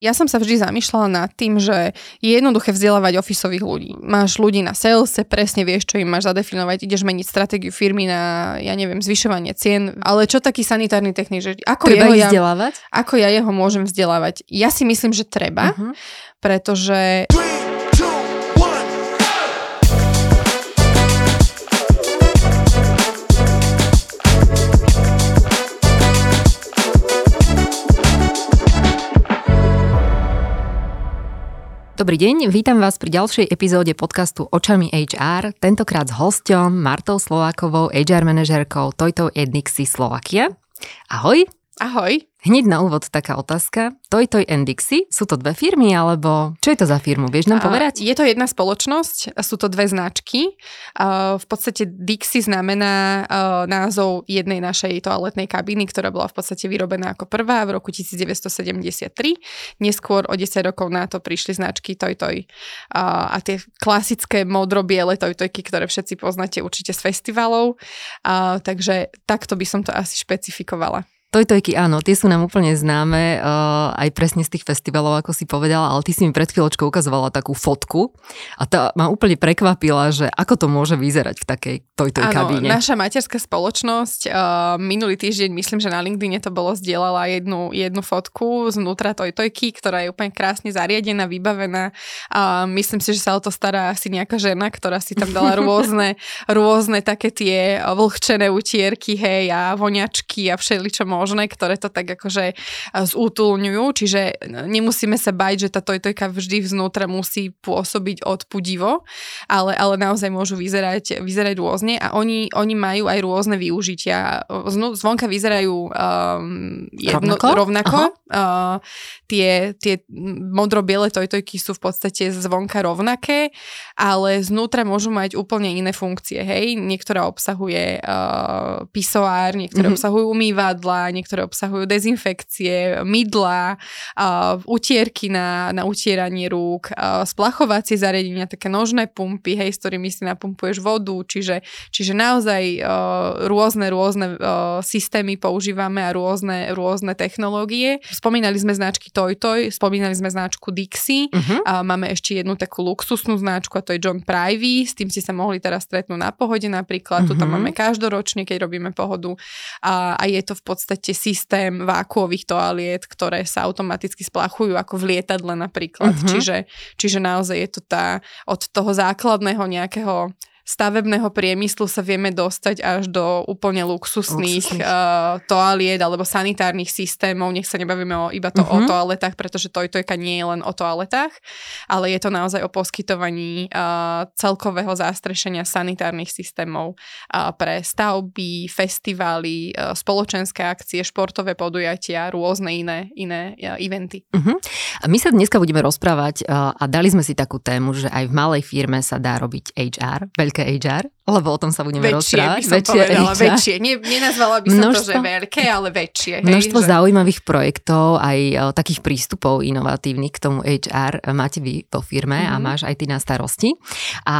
Ja som sa vždy zamýšľala nad tým, že je jednoduché vzdelávať ofisových ľudí. Máš ľudí na salese, presne vieš, čo im máš zadefinovať, ideš meniť stratégiu firmy na, ja neviem, zvyšovanie cien, ale čo taký sanitárny technik, že ako, treba jeho vzdelávať? Ja, ako ja jeho môžem vzdelávať? Ja si myslím, že treba, uh-huh. pretože... Dobrý deň, vítam vás pri ďalšej epizóde podcastu Očami HR, tentokrát s hosťom Martou Slovákovou, HR manažerkou Tojtou Ednixy Slovakia. Ahoj. Ahoj. Hneď na úvod taká otázka. Toy Toy and Dixie, sú to dve firmy, alebo čo je to za firmu? Vieš nám povedať? Je to jedna spoločnosť, sú to dve značky. V podstate Dixie znamená názov jednej našej toaletnej kabíny, ktorá bola v podstate vyrobená ako prvá v roku 1973. Neskôr o 10 rokov na to prišli značky Toy Toy. A tie klasické modro-biele Toy Toyky, ktoré všetci poznáte určite z festivalov. Takže takto by som to asi špecifikovala. Tojtojky, áno, tie sú nám úplne známe, uh, aj presne z tých festivalov, ako si povedala, ale ty si mi pred chvíľočkou ukazovala takú fotku a tá ma úplne prekvapila, že ako to môže vyzerať v takej Tojtoj kabíne. naša materská spoločnosť uh, minulý týždeň, myslím, že na LinkedIne to bolo, zdieľala jednu, jednu fotku znútra Tojtojky, ktorá je úplne krásne zariadená, vybavená a myslím si, že sa o to stará asi nejaká žena, ktorá si tam dala rôzne, rôzne také tie vlhčené utierky, hej, a voňačky a všeličo možné, ktoré to tak akože e, zútulňujú, čiže nemusíme sa bať, že tá tojtojka vždy vznútra musí pôsobiť odpudivo, ale, ale naozaj môžu vyzerať, vyzerať rôzne a oni, oni majú aj rôzne využitia. Zvonka vyzerajú um, jedno, rovnako, rovnako. Uh, tie, tie modro-biele tojtojky sú v podstate zvonka rovnaké, ale znútra môžu mať úplne iné funkcie, hej. Niektorá obsahuje uh, pisoár, niektoré mm-hmm. obsahujú umývadla, niektoré obsahujú dezinfekcie, mydla, uh, utierky na, na utieranie rúk, uh, splachovacie zariadenia, také nožné pumpy, hej, s ktorými si napumpuješ vodu, čiže, čiže naozaj uh, rôzne, rôzne uh, systémy používame a rôzne, rôzne technológie. Spomínali sme značky Toy Toy, spomínali sme značku Dixie, uh-huh. a máme ešte jednu takú luxusnú značku a to je John Privy, s tým si sa mohli teraz stretnúť na pohode napríklad, uh-huh. tu tam máme každoročne, keď robíme pohodu a, a je to v podstate podstate systém vákuových toaliet, ktoré sa automaticky splachujú ako v lietadle napríklad. Uh-huh. Čiže, čiže naozaj je to tá od toho základného nejakého stavebného priemyslu sa vieme dostať až do úplne luxusných uh, toaliet alebo sanitárnych systémov. Nech sa nebavíme o, iba to uh-huh. o mhm. toaletách, pretože Tojtojka nie je len o toaletách, ale je to naozaj o poskytovaní uh, celkového zástrešenia sanitárnych systémov uh, pre stavby, festivály, uh, spoločenské akcie, športové podujatia, rôzne iné, iné uh, eventy. Uh-huh. A my sa dneska budeme rozprávať uh, a dali sme si takú tému, že aj v malej firme sa dá robiť HR, veľké veľké HR, lebo o tom sa budeme väčšie, rozprávať. By som väčšie povedala, HR. väčšie. Nie, nenazvala by som množstvo, to, že veľké, ale väčšie. Hej, množstvo že... zaujímavých projektov, aj o, takých prístupov inovatívnych k tomu HR máte vy vo firme mm-hmm. a mhm. máš aj ty na starosti. A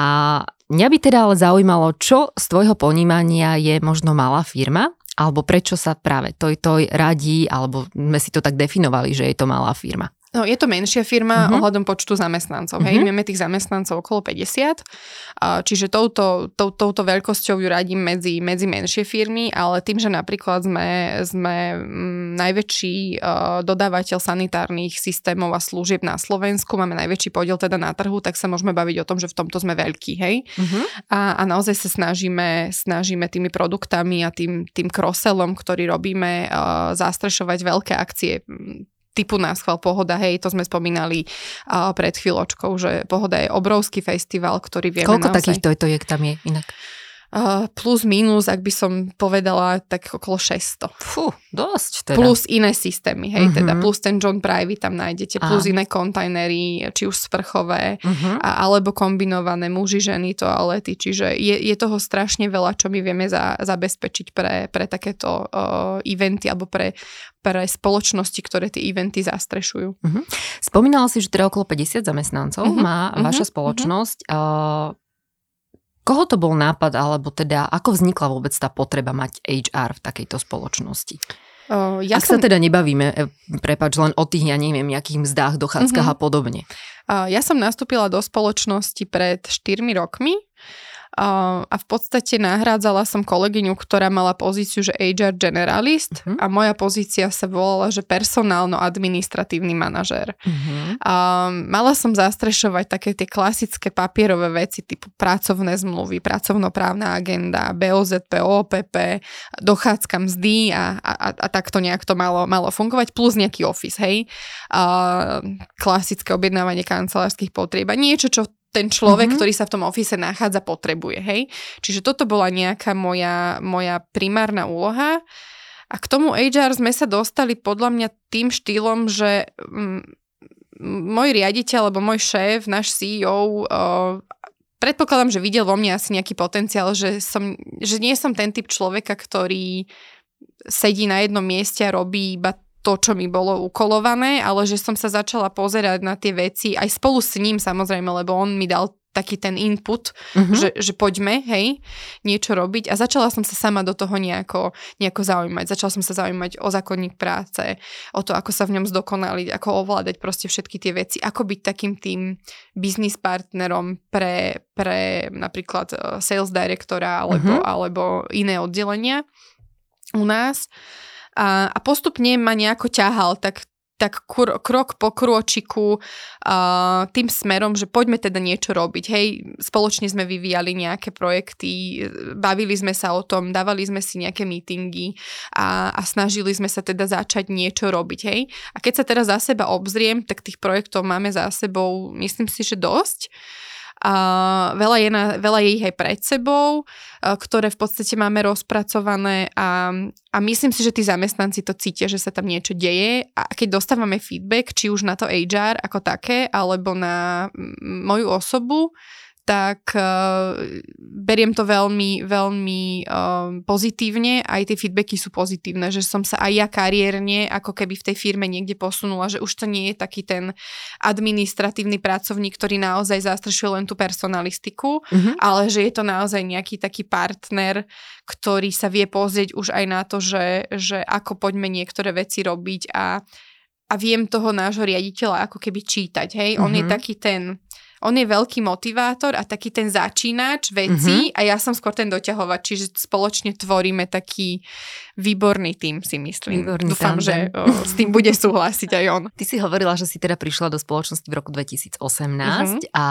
mňa by teda ale zaujímalo, čo z tvojho ponímania je možno malá firma, alebo prečo sa práve Toj Toj radí, alebo sme si to tak definovali, že je to malá firma. No, je to menšia firma uh-huh. ohľadom počtu zamestnancov. Uh-huh. Hej, mhm. máme tých zamestnancov okolo 50, čiže touto, tou, touto veľkosťou ju radím medzi, medzi menšie firmy, ale tým, že napríklad sme, sme mm, najväčší uh, dodávateľ sanitárnych systémov a služieb na Slovensku, máme najväčší podiel teda na trhu, tak sa môžeme baviť o tom, že v tomto sme veľkí, hej. Uh-huh. A, a naozaj sa snažíme, snažíme tými produktami a tým, tým kroselom, ktorý robíme, uh, zastrešovať veľké akcie typu náschval Pohoda, hej, to sme spomínali uh, pred chvíľočkou, že Pohoda je obrovský festival, ktorý vieme Koľko naozaj... takýchto je, tam je inak? Uh, plus minus, ak by som povedala, tak okolo 600. Fú, dosť teda. Plus iné systémy, hej, uh-huh. teda plus ten John Privy tam nájdete, plus Aha. iné kontajnery, či už sprchové, uh-huh. a, alebo kombinované muži, ženy, toalety, čiže je, je toho strašne veľa, čo my vieme za, zabezpečiť pre, pre takéto uh, eventy alebo pre, pre spoločnosti, ktoré tie eventy zastrešujú. Uh-huh. Spomínala si, že teda okolo 50 zamestnancov uh-huh. má vaša uh-huh. spoločnosť. Uh, Koho to bol nápad, alebo teda ako vznikla vôbec tá potreba mať HR v takejto spoločnosti? Uh, ja Ak som... sa teda nebavíme, e, prepač, len o tých, ja neviem, nejakých mzdách, dochádzkach uh-huh. a podobne. Uh, ja som nastúpila do spoločnosti pred 4 rokmi a v podstate nahrádzala som kolegyňu, ktorá mala pozíciu, že HR generalist uh-huh. a moja pozícia sa volala, že personálno-administratívny manažér. Uh-huh. Mala som zastrešovať také tie klasické papierové veci typu pracovné zmluvy, pracovnoprávna agenda, BOZP, OPP, dochádzka mzdy a, a, a takto nejak to malo, malo fungovať, plus nejaký office, hej. A, klasické objednávanie kancelárskych potrieb a niečo, čo ten človek, mm-hmm. ktorý sa v tom ofise nachádza, potrebuje, hej. Čiže toto bola nejaká moja, moja primárna úloha. A k tomu HR sme sa dostali podľa mňa tým štýlom, že m, môj riaditeľ alebo môj šéf, náš CEO, uh, predpokladám, že videl vo mne asi nejaký potenciál, že, som, že nie som ten typ človeka, ktorý sedí na jednom mieste a robí iba to, čo mi bolo ukolované, ale že som sa začala pozerať na tie veci aj spolu s ním samozrejme, lebo on mi dal taký ten input, uh-huh. že, že poďme, hej, niečo robiť a začala som sa sama do toho nejako, nejako zaujímať. Začala som sa zaujímať o zákonník práce, o to, ako sa v ňom zdokonaliť, ako ovládať proste všetky tie veci, ako byť takým tým business partnerom pre, pre napríklad eh, sales directora alebo, uh-huh. alebo iné oddelenia u nás a, a postupne ma nejako ťahal tak tak krok po krôčiku tým smerom, že poďme teda niečo robiť. Hej, spoločne sme vyvíjali nejaké projekty, bavili sme sa o tom, dávali sme si nejaké meetingy a, a snažili sme sa teda začať niečo robiť. Hej. A keď sa teraz za seba obzriem, tak tých projektov máme za sebou, myslím si, že dosť. Uh, a veľa, je na, veľa je ich aj pred sebou, ktoré v podstate máme rozpracované a, a myslím si, že tí zamestnanci to cítia, že sa tam niečo deje. A keď dostávame feedback, či už na to HR ako také, alebo na moju osobu, tak uh, beriem to veľmi, veľmi uh, pozitívne. Aj tie feedbacky sú pozitívne, že som sa aj ja kariérne ako keby v tej firme niekde posunula, že už to nie je taký ten administratívny pracovník, ktorý naozaj zastrešuje len tú personalistiku, mm-hmm. ale že je to naozaj nejaký taký partner, ktorý sa vie pozrieť už aj na to, že, že ako poďme niektoré veci robiť a, a viem toho nášho riaditeľa ako keby čítať. Hej, mm-hmm. on je mhm. taký ten on je veľký motivátor a taký ten začínač veci mm-hmm. a ja som skôr ten doťahovač, čiže spoločne tvoríme taký výborný tým, si myslím. Výborný Dúfam, tandem. že o, s tým bude súhlasiť aj on. Ty si hovorila, že si teda prišla do spoločnosti v roku 2018 mm-hmm. a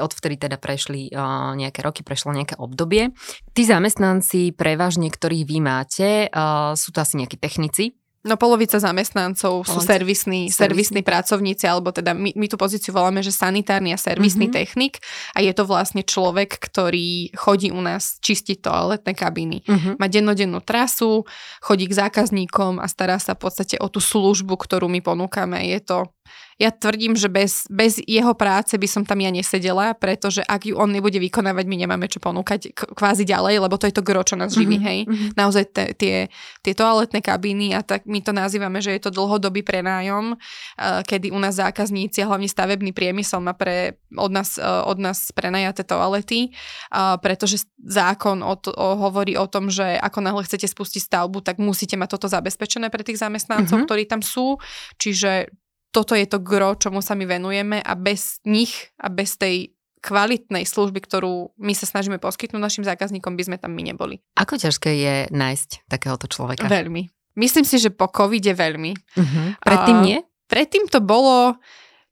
odvtedy teda prešli o, nejaké roky, prešlo nejaké obdobie. Tí zamestnanci prevažne, ktorých vy máte, o, sú to asi nejakí technici, No polovica zamestnancov polovica. sú servisní, servisní pracovníci, alebo teda my, my tú pozíciu voláme, že sanitárny a servisný mm-hmm. technik a je to vlastne človek, ktorý chodí u nás čistiť toaletné kabiny. Mm-hmm. Má dennodennú trasu, chodí k zákazníkom a stará sa v podstate o tú službu, ktorú my ponúkame. Je to ja tvrdím, že bez, bez jeho práce by som tam ja nesedela, pretože ak ju on nebude vykonávať, my nemáme čo ponúkať kvázi ďalej, lebo to je to gro, čo nás živí, mm-hmm. hej. Mm-hmm. Naozaj te, tie, tie toaletné kabíny a tak my to nazývame, že je to dlhodobý prenájom, uh, kedy u nás zákazníci a hlavne stavebný priemysel má pre, od, nás, uh, od nás prenajaté toalety, uh, pretože zákon o to, o, hovorí o tom, že ako náhle chcete spustiť stavbu, tak musíte mať toto zabezpečené pre tých zamestnancov, mm-hmm. ktorí tam sú. Čiže toto je to gro, čomu sa my venujeme a bez nich a bez tej kvalitnej služby, ktorú my sa snažíme poskytnúť našim zákazníkom, by sme tam my neboli. Ako ťažké je nájsť takéhoto človeka? Veľmi. Myslím si, že po covide veľmi. Uh-huh. Predtým nie? Predtým to bolo,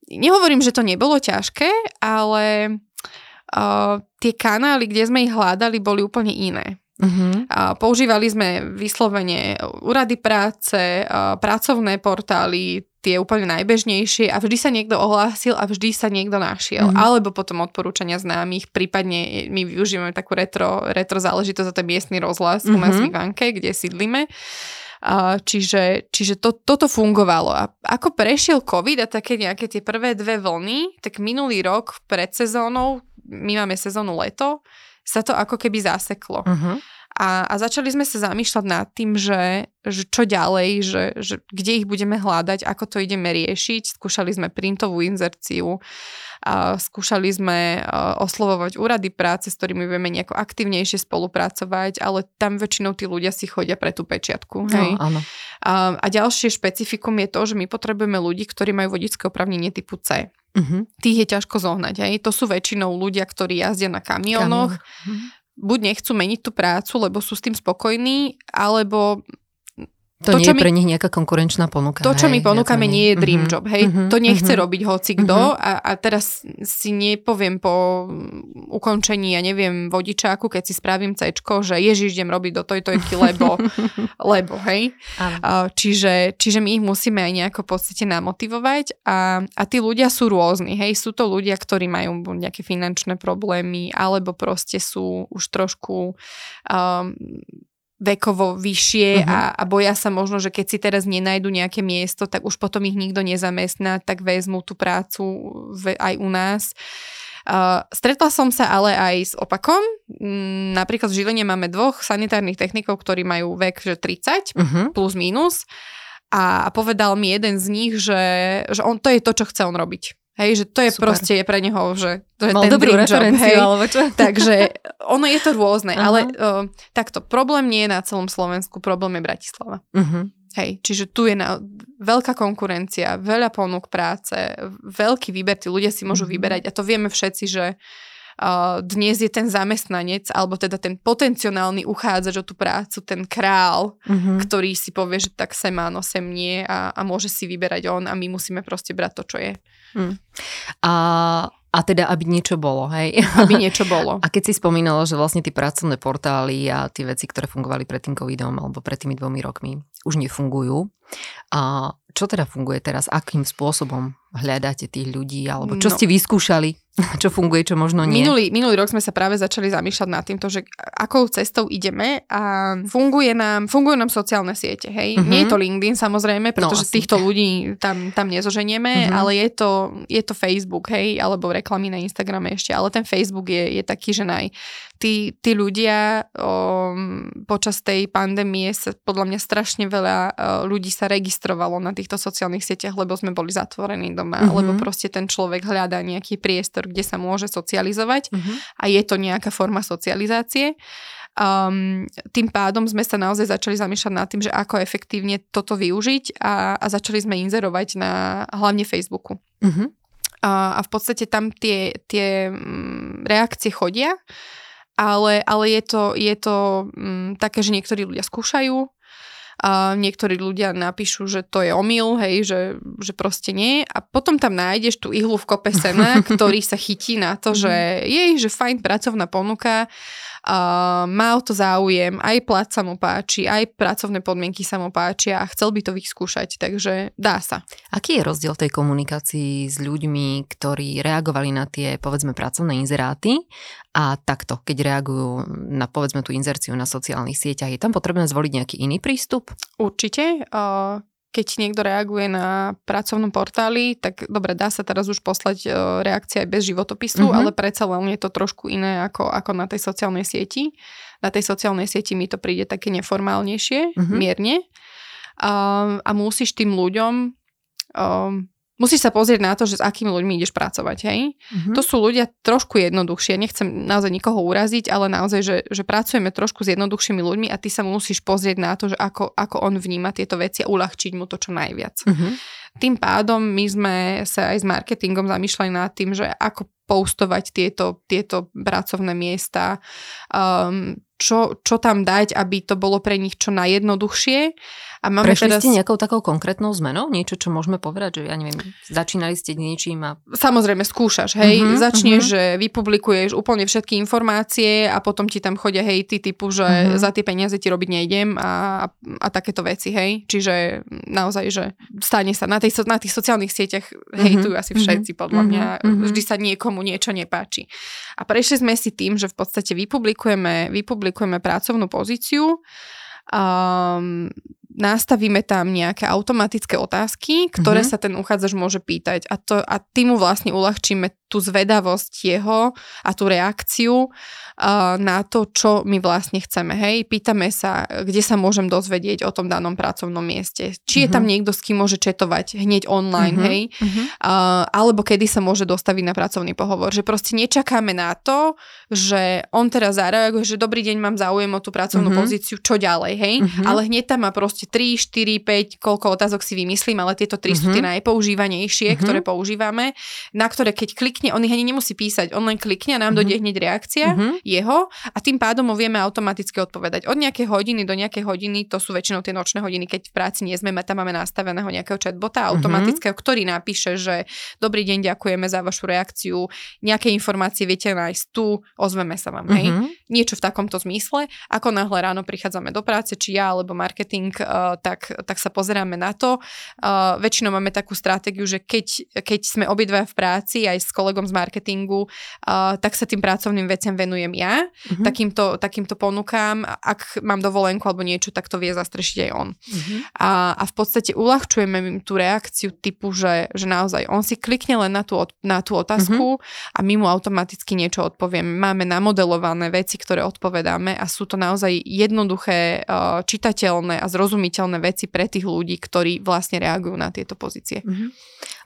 nehovorím, že to nebolo ťažké, ale uh, tie kanály, kde sme ich hľadali, boli úplne iné. Uh-huh. A používali sme vyslovene úrady práce, pracovné portály, tie úplne najbežnejšie a vždy sa niekto ohlásil a vždy sa niekto našiel. Uh-huh. Alebo potom odporúčania známych, prípadne my využívame takú retro, retro záležitosť, to je miestny rozhlas uh-huh. u nás v mhm. Ivanke, kde sídlime. Uh, čiže čiže to, toto fungovalo. A ako prešiel COVID a také nejaké tie prvé dve vlny, tak minulý rok pred sezónou, my máme sezónu leto, sa to ako keby zaseklo. Uh-huh. A, a začali sme sa zamýšľať nad tým, že, že čo ďalej, že, že kde ich budeme hľadať, ako to ideme riešiť. Skúšali sme printovú inzerciu, a skúšali sme oslovovať úrady práce, s ktorými vieme nejako aktivnejšie spolupracovať, ale tam väčšinou tí ľudia si chodia pre tú pečiatku. No, hej? No, áno. A, a ďalšie špecifikum je to, že my potrebujeme ľudí, ktorí majú vodické opravnenie typu C. Uh-huh. Tých je ťažko zohnať. Hej? To sú väčšinou ľudia, ktorí jazdia na kamionoch. Kamion. Uh-huh buď nechcú meniť tú prácu, lebo sú s tým spokojní, alebo to, to nie je pre nich nejaká konkurenčná ponuka. To, čo hej, my ponúkame, nie je dream uh-huh, job. Hej? Uh-huh, to nechce uh-huh, robiť hoci kto uh-huh. a, a teraz si nepoviem po ukončení, ja neviem, vodičáku, keď si spravím C, že ježiš, idem robiť do toj tojky, lebo, lebo, hej. Čiže, čiže my ich musíme aj nejako v podstate namotivovať a, a tí ľudia sú rôzni, hej. Sú to ľudia, ktorí majú nejaké finančné problémy alebo proste sú už trošku um, vekovo vyššie uh-huh. a, a boja sa možno, že keď si teraz nenajdu nejaké miesto, tak už potom ich nikto nezamestná, tak vezmú tú prácu v, aj u nás. Uh, stretla som sa ale aj s opakom. Mm, napríklad v Žiline máme dvoch sanitárnych technikov, ktorí majú vek že 30 uh-huh. Mhm. plus minus a povedal mi jeden z nich, že, že on, to je to, čo chce on robiť. Hej, že to je Super. proste je pre neho, že to je Mal ten dobrú hej. Alebo čo? Takže ono je to rôzne, Aha. ale uh, takto, problém nie je na celom Slovensku, problém je Bratislava. Uh-huh. Hej, čiže tu je na, veľká konkurencia, veľa ponúk práce, veľký výber, tí ľudia si môžu uh-huh. vyberať a to vieme všetci, že uh, dnes je ten zamestnanec, alebo teda ten potenciálny uchádzač o tú prácu, ten král, uh-huh. ktorý si povie, že tak sem áno, sem nie a, a môže si vyberať on a my musíme proste brať to, čo je. Hmm. A, a teda, aby niečo bolo, hej? Aby niečo bolo. A keď si spomínala, že vlastne tie pracovné portály a tie veci, ktoré fungovali pred tým covidom alebo pred tými dvomi rokmi, už nefungujú. A čo teda funguje teraz? Akým spôsobom hľadáte tých ľudí? Alebo čo no. ste vyskúšali? Čo funguje, čo možno nie? Minulý, minulý rok sme sa práve začali zamýšľať nad týmto, že akou cestou ideme a funguje nám, fungujú nám sociálne siete, hej? Uh-huh. Nie je to LinkedIn samozrejme, no, pretože no, týchto ľudí tam, tam nezoženieme, uh-huh. ale je to, je to Facebook, hej? Alebo reklamy na Instagrame ešte, ale ten Facebook je, je taký, že naj, tí, tí ľudia o, počas tej pandémie sa podľa mňa strašne veľa o, ľudí sa registrovalo na týchto sociálnych sieťach, lebo sme boli zatvorení doma, mm-hmm. lebo proste ten človek hľadá nejaký priestor, kde sa môže socializovať mm-hmm. a je to nejaká forma socializácie. Um, tým pádom sme sa naozaj začali zamýšľať nad tým, že ako efektívne toto využiť a, a začali sme inzerovať na hlavne Facebooku. Mm-hmm. A, a v podstate tam tie, tie mm, reakcie chodia ale, ale je to, je to um, také, že niektorí ľudia skúšajú, a niektorí ľudia napíšu, že to je omyl, hej, že, že proste nie. A potom tam nájdeš tú ihlu v kope sena, ktorý sa chytí na to, že mhm. jej, že fajn pracovná ponuka, Uh, má o to záujem, aj plat sa mu páči, aj pracovné podmienky sa mu páčia a chcel by to vyskúšať, takže dá sa. Aký je rozdiel tej komunikácii s ľuďmi, ktorí reagovali na tie, povedzme, pracovné inzeráty a takto, keď reagujú na, povedzme, tú inzerciu na sociálnych sieťach, je tam potrebné zvoliť nejaký iný prístup? Určite. Uh, keď niekto reaguje na pracovnom portáli, tak dobre, dá sa teraz už poslať e, reakcia aj bez životopisu, uh-huh. ale predsa len je to trošku iné ako, ako na tej sociálnej sieti. Na tej sociálnej sieti mi to príde také neformálnejšie, uh-huh. mierne. A, a musíš tým ľuďom um, musíš sa pozrieť na to, že s akými ľuďmi ideš pracovať, hej. Mm-hmm. To sú ľudia trošku jednoduchšie, nechcem naozaj nikoho uraziť, ale naozaj, že, že pracujeme trošku s jednoduchšími ľuďmi a ty sa musíš pozrieť na to, že ako, ako on vníma tieto veci a uľahčiť mu to čo najviac. Mm-hmm. Tým pádom my sme sa aj s marketingom zamýšľali nad tým, že ako postovať tieto, tieto pracovné miesta, um, čo, čo tam dať, aby to bolo pre nich čo najjednoduchšie. A máme Prešli teraz... ste nejakou takou konkrétnou zmenou? Niečo, čo môžeme povedať? Že ja neviem, začínali ste niečím a... Samozrejme, skúšaš, hej. Uh-huh, Začneš, uh-huh. že vypublikuješ úplne všetky informácie a potom ti tam chodia hejty typu, že uh-huh. za tie peniaze ti robiť nejdem a, a takéto veci, hej. Čiže naozaj, že stane sa. Na, tej, na tých sociálnych sieťach hejtujú uh-huh. asi všetci, podľa mňa. Uh-huh. Vždy sa niekomu niečo nepáči. A prešli sme si tým, že v podstate vypublikujeme, vypublikujeme pracovnú pozíciu um, nastavíme tam nejaké automatické otázky, ktoré mm-hmm. sa ten uchádzač môže pýtať a, to, a tým mu vlastne uľahčíme tú zvedavosť jeho a tú reakciu uh, na to, čo my vlastne chceme. Hej, pýtame sa, kde sa môžem dozvedieť o tom danom pracovnom mieste. Či je tam mhm. niekto, s kým môže četovať hneď online, uh-huh. hej. Uh, alebo kedy sa môže dostaviť na pracovný pohovor. Že proste nečakáme na to, že on teraz zareaguje, že dobrý deň, mám záujem o tú pracovnú uh-huh. pozíciu, čo ďalej, hej, uh-huh. ale hneď tam má proste 3, 4, 5, koľko otázok si vymyslím, ale tieto tri uh-huh. sú tie najpoužívanejšie, uh-huh. ktoré používame, na ktoré keď klikne, on ich ani nemusí písať, on len klikne a nám uh-huh. dojde hneď reakcia uh-huh. jeho a tým pádom mu vieme automaticky odpovedať. Od nejakej hodiny do nejakej hodiny, to sú väčšinou tie nočné hodiny, keď v práci nie sme, tam máme nastaveného nejakého chatbota automatického, uh-huh. ktorý napíše, že dobrý deň, ďakujeme za vašu reakciu, nejaké informácie viete nájsť tu, ozveme sa vám, hej. Uh-huh. Niečo v takomto zmysle. Ako náhle ráno prichádzame do práce, či ja alebo marketing, uh, tak, tak sa pozeráme na to. Uh, väčšinou máme takú stratégiu, že keď, keď sme obidva v práci aj s kolegom z marketingu, uh, tak sa tým pracovným veciam venujem ja. Uh-huh. Takýmto, takýmto ponúkam. Ak mám dovolenku alebo niečo, tak to vie zastrešiť aj on. Uh-huh. A, a v podstate uľahčujeme im tú reakciu typu, že, že naozaj on si klikne len na tú, na tú otázku uh-huh. a my mu automaticky niečo odpovieme. Máme namodelované veci, ktoré odpovedáme a sú to naozaj jednoduché, uh, čitateľné a zrozumiteľné veci pre tých ľudí, ktorí vlastne reagujú na tieto pozície. Uh-huh.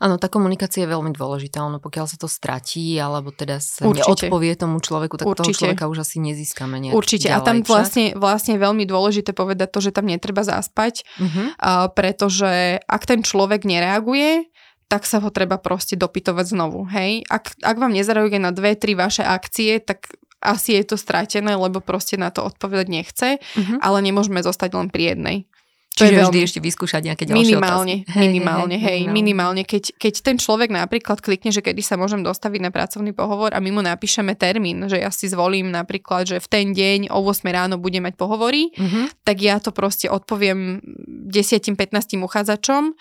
Áno, tá komunikácia je veľmi dôležitá, ono pokiaľ sa to stratí, alebo teda sa Určite. neodpovie tomu človeku, tak Určite. toho človeka už asi nezískame nejak Určite, ďalej, a tam vlastne, vlastne veľmi dôležité povedať to, že tam netreba zaspať, uh, pretože ak ten človek nereaguje, tak sa ho treba proste dopytovať znovu, hej. Ak, ak vám nezareaguje na dve, tri vaše akcie, tak asi je to stratené, lebo proste na to odpovedať nechce, uh-huh. ale nemôžeme zostať len pri jednej. To Čiže je vždy ešte vyskúšať nejaké ďalšie minimálne, otázky. Minimálne, hej, hej, hej minimálne. Keď, keď ten človek napríklad klikne, že kedy sa môžem dostaviť na pracovný pohovor a my mu napíšeme termín, že ja si zvolím napríklad, že v ten deň o 8 ráno budem mať pohovory, uh-huh. tak ja to proste odpoviem 10-15 uchádzačom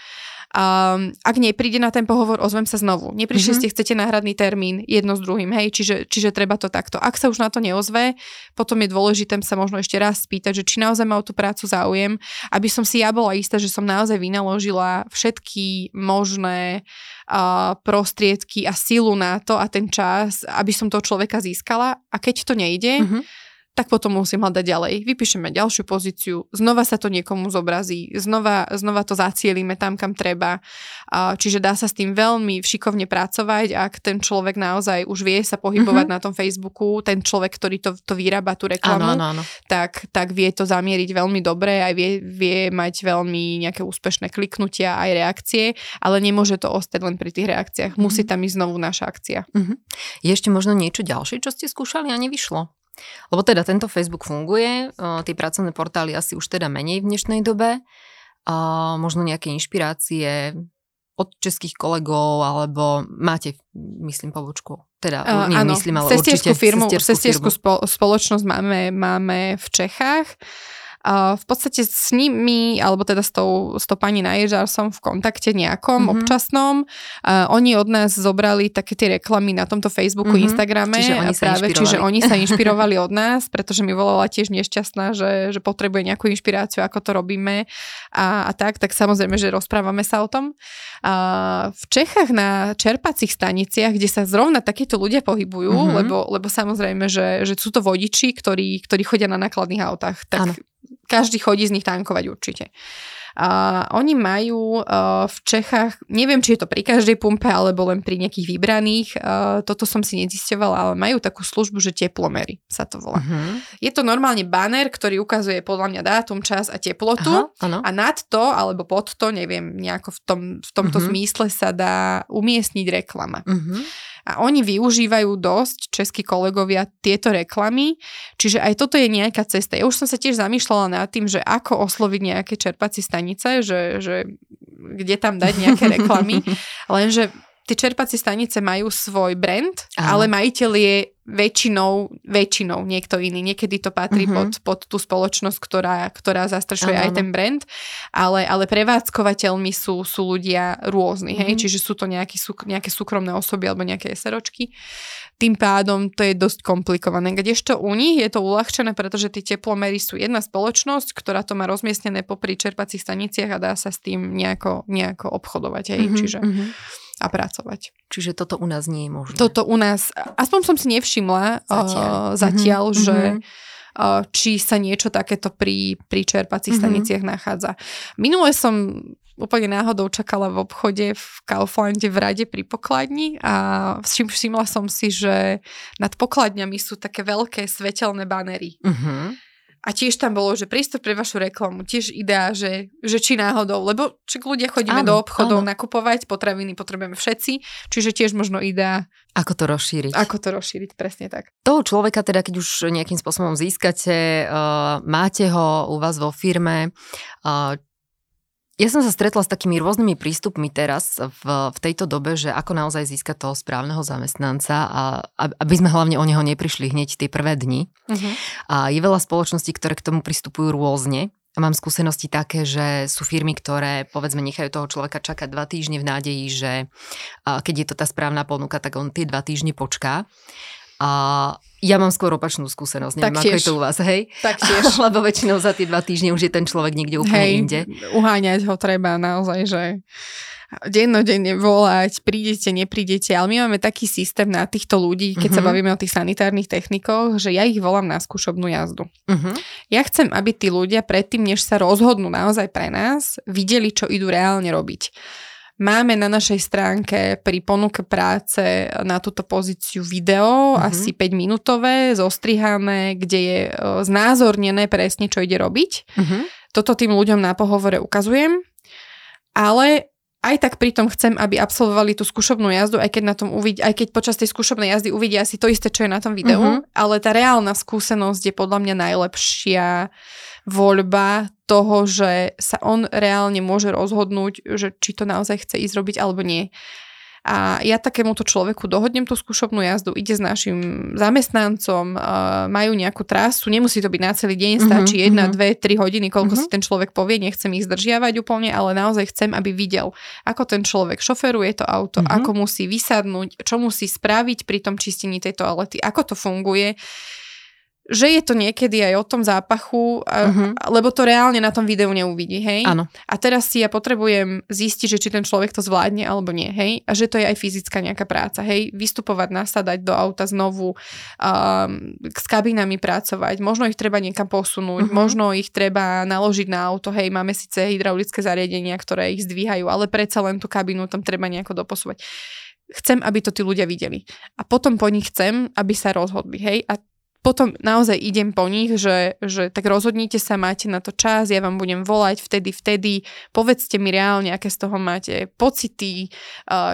Um, ak nepríde na ten pohovor, ozvem sa znovu. Neprišli mm-hmm. ste, chcete náhradný termín, jedno s druhým, hej, čiže, čiže treba to takto. Ak sa už na to neozve, potom je dôležité sa možno ešte raz spýtať, že či naozaj ma o tú prácu záujem, aby som si ja bola istá, že som naozaj vynaložila všetky možné uh, prostriedky a silu na to a ten čas, aby som toho človeka získala a keď to nejde, mm-hmm tak potom musím hľadať ďalej. Vypíšeme ďalšiu pozíciu, znova sa to niekomu zobrazí, znova, znova to zacielíme tam, kam treba. Čiže dá sa s tým veľmi šikovne pracovať, ak ten človek naozaj už vie sa pohybovať uh-huh. na tom Facebooku, ten človek, ktorý to, to vyrába, tú reklamu, ano, ano, ano. Tak, tak vie to zamieriť veľmi dobre, aj vie, vie mať veľmi nejaké úspešné kliknutia, aj reakcie, ale nemôže to ostať len pri tých reakciách. Musí tam ísť znovu naša akcia. Uh-huh. Je ešte možno niečo ďalšie, čo ste skúšali a nevyšlo? Lebo teda tento Facebook funguje, tie pracovné portály asi už teda menej v dnešnej dobe. Možno nejaké inšpirácie od českých kolegov, alebo máte, myslím, pobočku. Teda, uh, nie áno, myslím, ale určite firmu, sestierskú firmu. spoločnosť máme, máme v Čechách. Uh, v podstate s nimi, alebo teda s tou, s tou pani Naježar som v kontakte nejakom mm-hmm. občasnom. Uh, oni od nás zobrali také tie reklamy na tomto Facebooku, mm-hmm. Instagrame. Čiže oni, práve, sa čiže oni sa inšpirovali od nás, pretože mi volala tiež nešťastná, že, že potrebuje nejakú inšpiráciu, ako to robíme a, a tak, tak samozrejme, že rozprávame sa o tom. Uh, v Čechách na čerpacích staniciach, kde sa zrovna takíto ľudia pohybujú, mm-hmm. lebo, lebo samozrejme, že, že sú to vodiči, ktorí, ktorí chodia na nákladných autách, tak ano každý chodí z nich tankovať určite. A oni majú uh, v Čechách, neviem, či je to pri každej pumpe, alebo len pri nejakých vybraných, uh, toto som si nezisťovala, ale majú takú službu, že teplomery sa to volá. Uh-huh. Je to normálne banner, ktorý ukazuje podľa mňa dátum, čas a teplotu Aha, a nad to, alebo pod to, neviem, nejako v, tom, v tomto uh-huh. zmysle sa dá umiestniť reklama. Uh-huh. A oni využívajú dosť, českí kolegovia, tieto reklamy, čiže aj toto je nejaká cesta. Ja už som sa tiež zamýšľala nad tým, že ako osloviť nejaké čerpacie stanice, že, že kde tam dať nejaké reklamy, lenže tie čerpacie stanice majú svoj brand, Aha. ale majiteľ je väčšinou, väčšinou niekto iný. Niekedy to patrí uh-huh. pod, pod tú spoločnosť, ktorá, ktorá zastrešuje uh-huh. aj ten brand, ale, ale prevádzkovateľmi sú, sú ľudia rôzni, uh-huh. hej? Mhm. čiže sú to nejaký, sú, nejaké súkromné osoby alebo nejaké SROčky. Tým pádom to je dosť komplikované. Kdežto u nich je to uľahčené, pretože tie teplomery sú jedna spoločnosť, ktorá to má rozmiestnené popri čerpacích staniciach a dá sa s tým nejako, nejako obchodovať. Hej? Uh-huh. Čiže uh-huh a pracovať. Čiže toto u nás nie je možné. Toto u nás, aspoň som si nevšimla zatiaľ, uh, zatiaľ mm-hmm. že uh, či sa niečo takéto pri, pri čerpacích mm-hmm. staniciach nachádza. Minule som úplne náhodou čakala v obchode v Kauflande v rade pri pokladni a všimla som si, že nad pokladňami sú také veľké svetelné banery. Uh-huh. A tiež tam bolo, že prístup pre vašu reklamu, tiež idea, že, že či náhodou, lebo či ľudia chodíme áno, do obchodov áno. nakupovať, potraviny potrebujeme všetci, čiže tiež možno idea. Ako to rozšíriť. Ako to rozšíriť, presne tak. Toho človeka teda, keď už nejakým spôsobom získate, uh, máte ho u vás vo firme, uh, ja som sa stretla s takými rôznymi prístupmi teraz v, v tejto dobe, že ako naozaj získať toho správneho zamestnanca a aby sme hlavne o neho neprišli hneď tie prvé dni. Uh-huh. A je veľa spoločností, ktoré k tomu pristupujú rôzne. A mám skúsenosti také, že sú firmy, ktoré povedzme nechajú toho človeka čakať dva týždne v nádeji, že keď je to tá správna ponuka, tak on tie dva týždne počká. A ja mám skôr opačnú skúsenosť, neviem, tak ako je to u vás, hej? Tak tiež. Lebo väčšinou za tie dva týždne už je ten človek niekde úplne hej, inde. uháňať ho treba naozaj, že dennodenne volať, prídete, neprídete, ale my máme taký systém na týchto ľudí, keď uh-huh. sa mhm. bavíme o tých sanitárnych technikoch, že ja ich volám na skúšobnú jazdu. Uh-huh. Ja chcem, aby tí ľudia predtým, než sa rozhodnú naozaj pre nás, videli, čo idú reálne robiť. Máme na našej stránke pri ponuke práce na túto pozíciu video, uh-huh. asi 5 minútové, zostrihané, kde je e, znázornené presne, čo ide robiť. Uh-huh. Toto tým ľuďom na pohovore ukazujem, ale aj tak pritom chcem, aby absolvovali tú skúšobnú jazdu, aj keď na tom uvidia, aj keď počas tej skúšobnej jazdy uvidia asi to isté, čo je na tom videu, uh-huh. ale tá reálna skúsenosť je podľa mňa najlepšia voľba toho, že sa on reálne môže rozhodnúť, že či to naozaj chce ísť robiť alebo nie. A ja takémuto človeku dohodnem tú skúšobnú jazdu, ide s našim zamestnancom, majú nejakú trasu, nemusí to byť na celý deň, mhm, stačí mm-hmm, jedna, dve, tri hodiny, koľko mm-hmm. si ten človek povie, nechcem ich zdržiavať úplne, ale naozaj chcem, aby videl, ako ten človek šoferuje to auto, mm-hmm. ako musí vysadnúť, čo musí spraviť pri tom čistení tej toalety, ako to funguje že je to niekedy aj o tom zápachu, uh-huh. lebo to reálne na tom videu neuvidí, hej? Áno. A teraz si ja potrebujem zistiť, že či ten človek to zvládne alebo nie, hej? A že to je aj fyzická nejaká práca, hej? Vystupovať, nasadať do auta znovu, um, s kabinami pracovať, možno ich treba niekam posunúť, uh-huh. možno ich treba naložiť na auto, hej? Máme síce hydraulické zariadenia, ktoré ich zdvíhajú, ale predsa len tú kabinu tam treba nejako doposúvať chcem, aby to tí ľudia videli. A potom po nich chcem, aby sa rozhodli, hej? A potom naozaj idem po nich, že, že tak rozhodnite sa, máte na to čas, ja vám budem volať vtedy, vtedy, povedzte mi reálne, aké z toho máte pocity,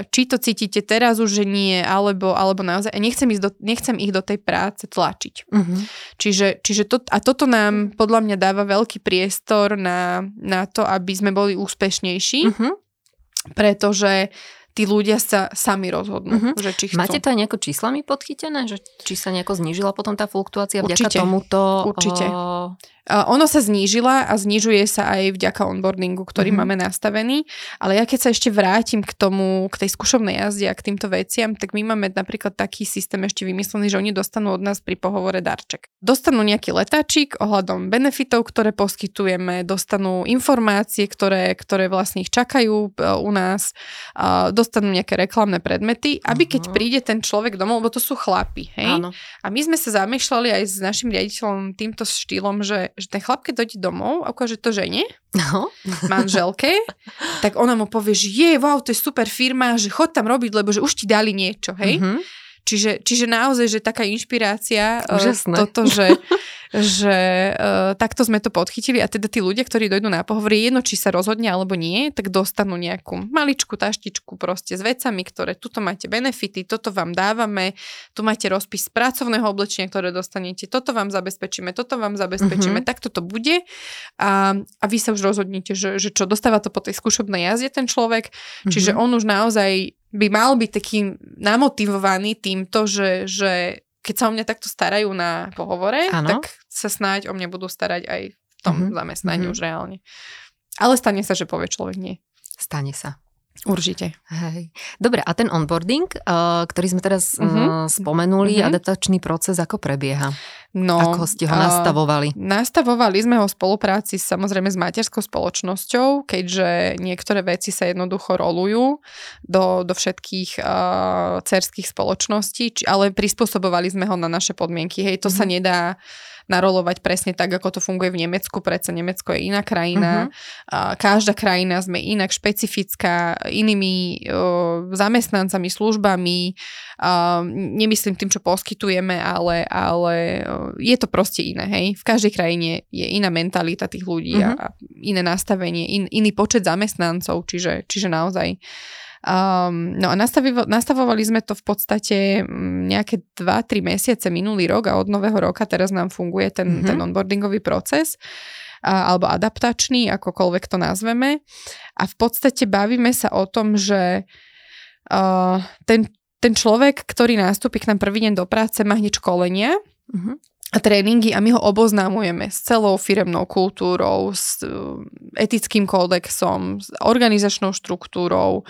či to cítite teraz už, že nie, alebo, alebo naozaj, nechcem, ísť do, nechcem ich do tej práce tlačiť. Uh-huh. Čiže, čiže to, a toto nám podľa mňa dáva veľký priestor na, na to, aby sme boli úspešnejší, uh-huh. pretože tí ľudia sa sami rozhodnú, uh-huh. že či chcú. Máte to aj nejako číslami podchytené, že či sa nejako znížila potom tá fluktuácia vďaka Určite. tomuto? Určite. O ono sa znížila a znižuje sa aj vďaka onboardingu, ktorý mm-hmm. máme nastavený, ale ja keď sa ešte vrátim k tomu, k tej skúšobnej jazde a k týmto veciam, tak my máme napríklad taký systém ešte vymyslený, že oni dostanú od nás pri pohovore darček. Dostanú nejaký letáčik ohľadom benefitov, ktoré poskytujeme, dostanú informácie, ktoré, ktoré vlastne ich čakajú e, u nás, dostanú nejaké reklamné predmety, aby keď mhm. príde ten človek domov, lebo to sú chlapi, hej? Áno. A my sme sa zamýšľali aj s našim riaditeľom týmto štýlom, že že ten chlap, keď dojde domov a ukáže to žene, no. manželke, tak ona mu povie, že je, wow, to je super firma, že chod tam robiť, lebo že už ti dali niečo, hej. Mm-hmm. Čiže, čiže naozaj, že taká inšpirácia, e, Úžasné. toto, že, že uh, takto sme to podchytili a teda tí ľudia, ktorí dojdú na pohovor, jedno, či sa rozhodne alebo nie, tak dostanú nejakú maličku taštičku proste s vecami, ktoré tuto máte benefity, toto vám dávame, tu máte rozpis pracovného oblečenia, ktoré dostanete, toto vám zabezpečíme, toto vám zabezpečíme, mm-hmm. takto to bude a, a vy sa už rozhodnete, že, že čo dostáva to po tej skúšobnej jazde ten človek, mm-hmm. čiže on už naozaj by mal byť taký namotivovaný týmto, že, že keď sa o mňa takto starajú na pohovore, ano. tak sa snáď o mňa budú starať aj v tom uh-huh. zamestnaní uh-huh. už reálne. Ale stane sa, že povie človek nie. Stane sa. Určite. Hej. Dobre, a ten onboarding, uh, ktorý sme teraz uh, uh-huh. spomenuli, uh-huh. adaptačný proces, ako prebieha? No, Ako ste ho nastavovali? Nastavovali sme ho v spolupráci samozrejme s materskou spoločnosťou, keďže niektoré veci sa jednoducho rolujú do, do všetkých uh, cerských spoločností, či, ale prispôsobovali sme ho na naše podmienky. Hej, to mm-hmm. sa nedá narolovať presne tak, ako to funguje v Nemecku, predsa Nemecko je iná krajina, uh-huh. každá krajina sme inak špecifická, inými uh, zamestnancami, službami, uh, nemyslím tým, čo poskytujeme, ale, ale je to proste iné, hej. V každej krajine je iná mentalita tých ľudí uh-huh. a, a iné nastavenie, in, iný počet zamestnancov, čiže, čiže naozaj Um, no a nastavovali sme to v podstate mm, nejaké 2-3 mesiace minulý rok a od nového roka teraz nám funguje ten, mm-hmm. ten onboardingový proces a, alebo adaptačný, akokoľvek to nazveme. A v podstate bavíme sa o tom, že uh, ten, ten človek, ktorý nástupí k nám prvý deň do práce, má hneď školenia. Mm-hmm a tréningy a my ho oboznámujeme s celou firemnou kultúrou, s e, etickým kódexom, s organizačnou štruktúrou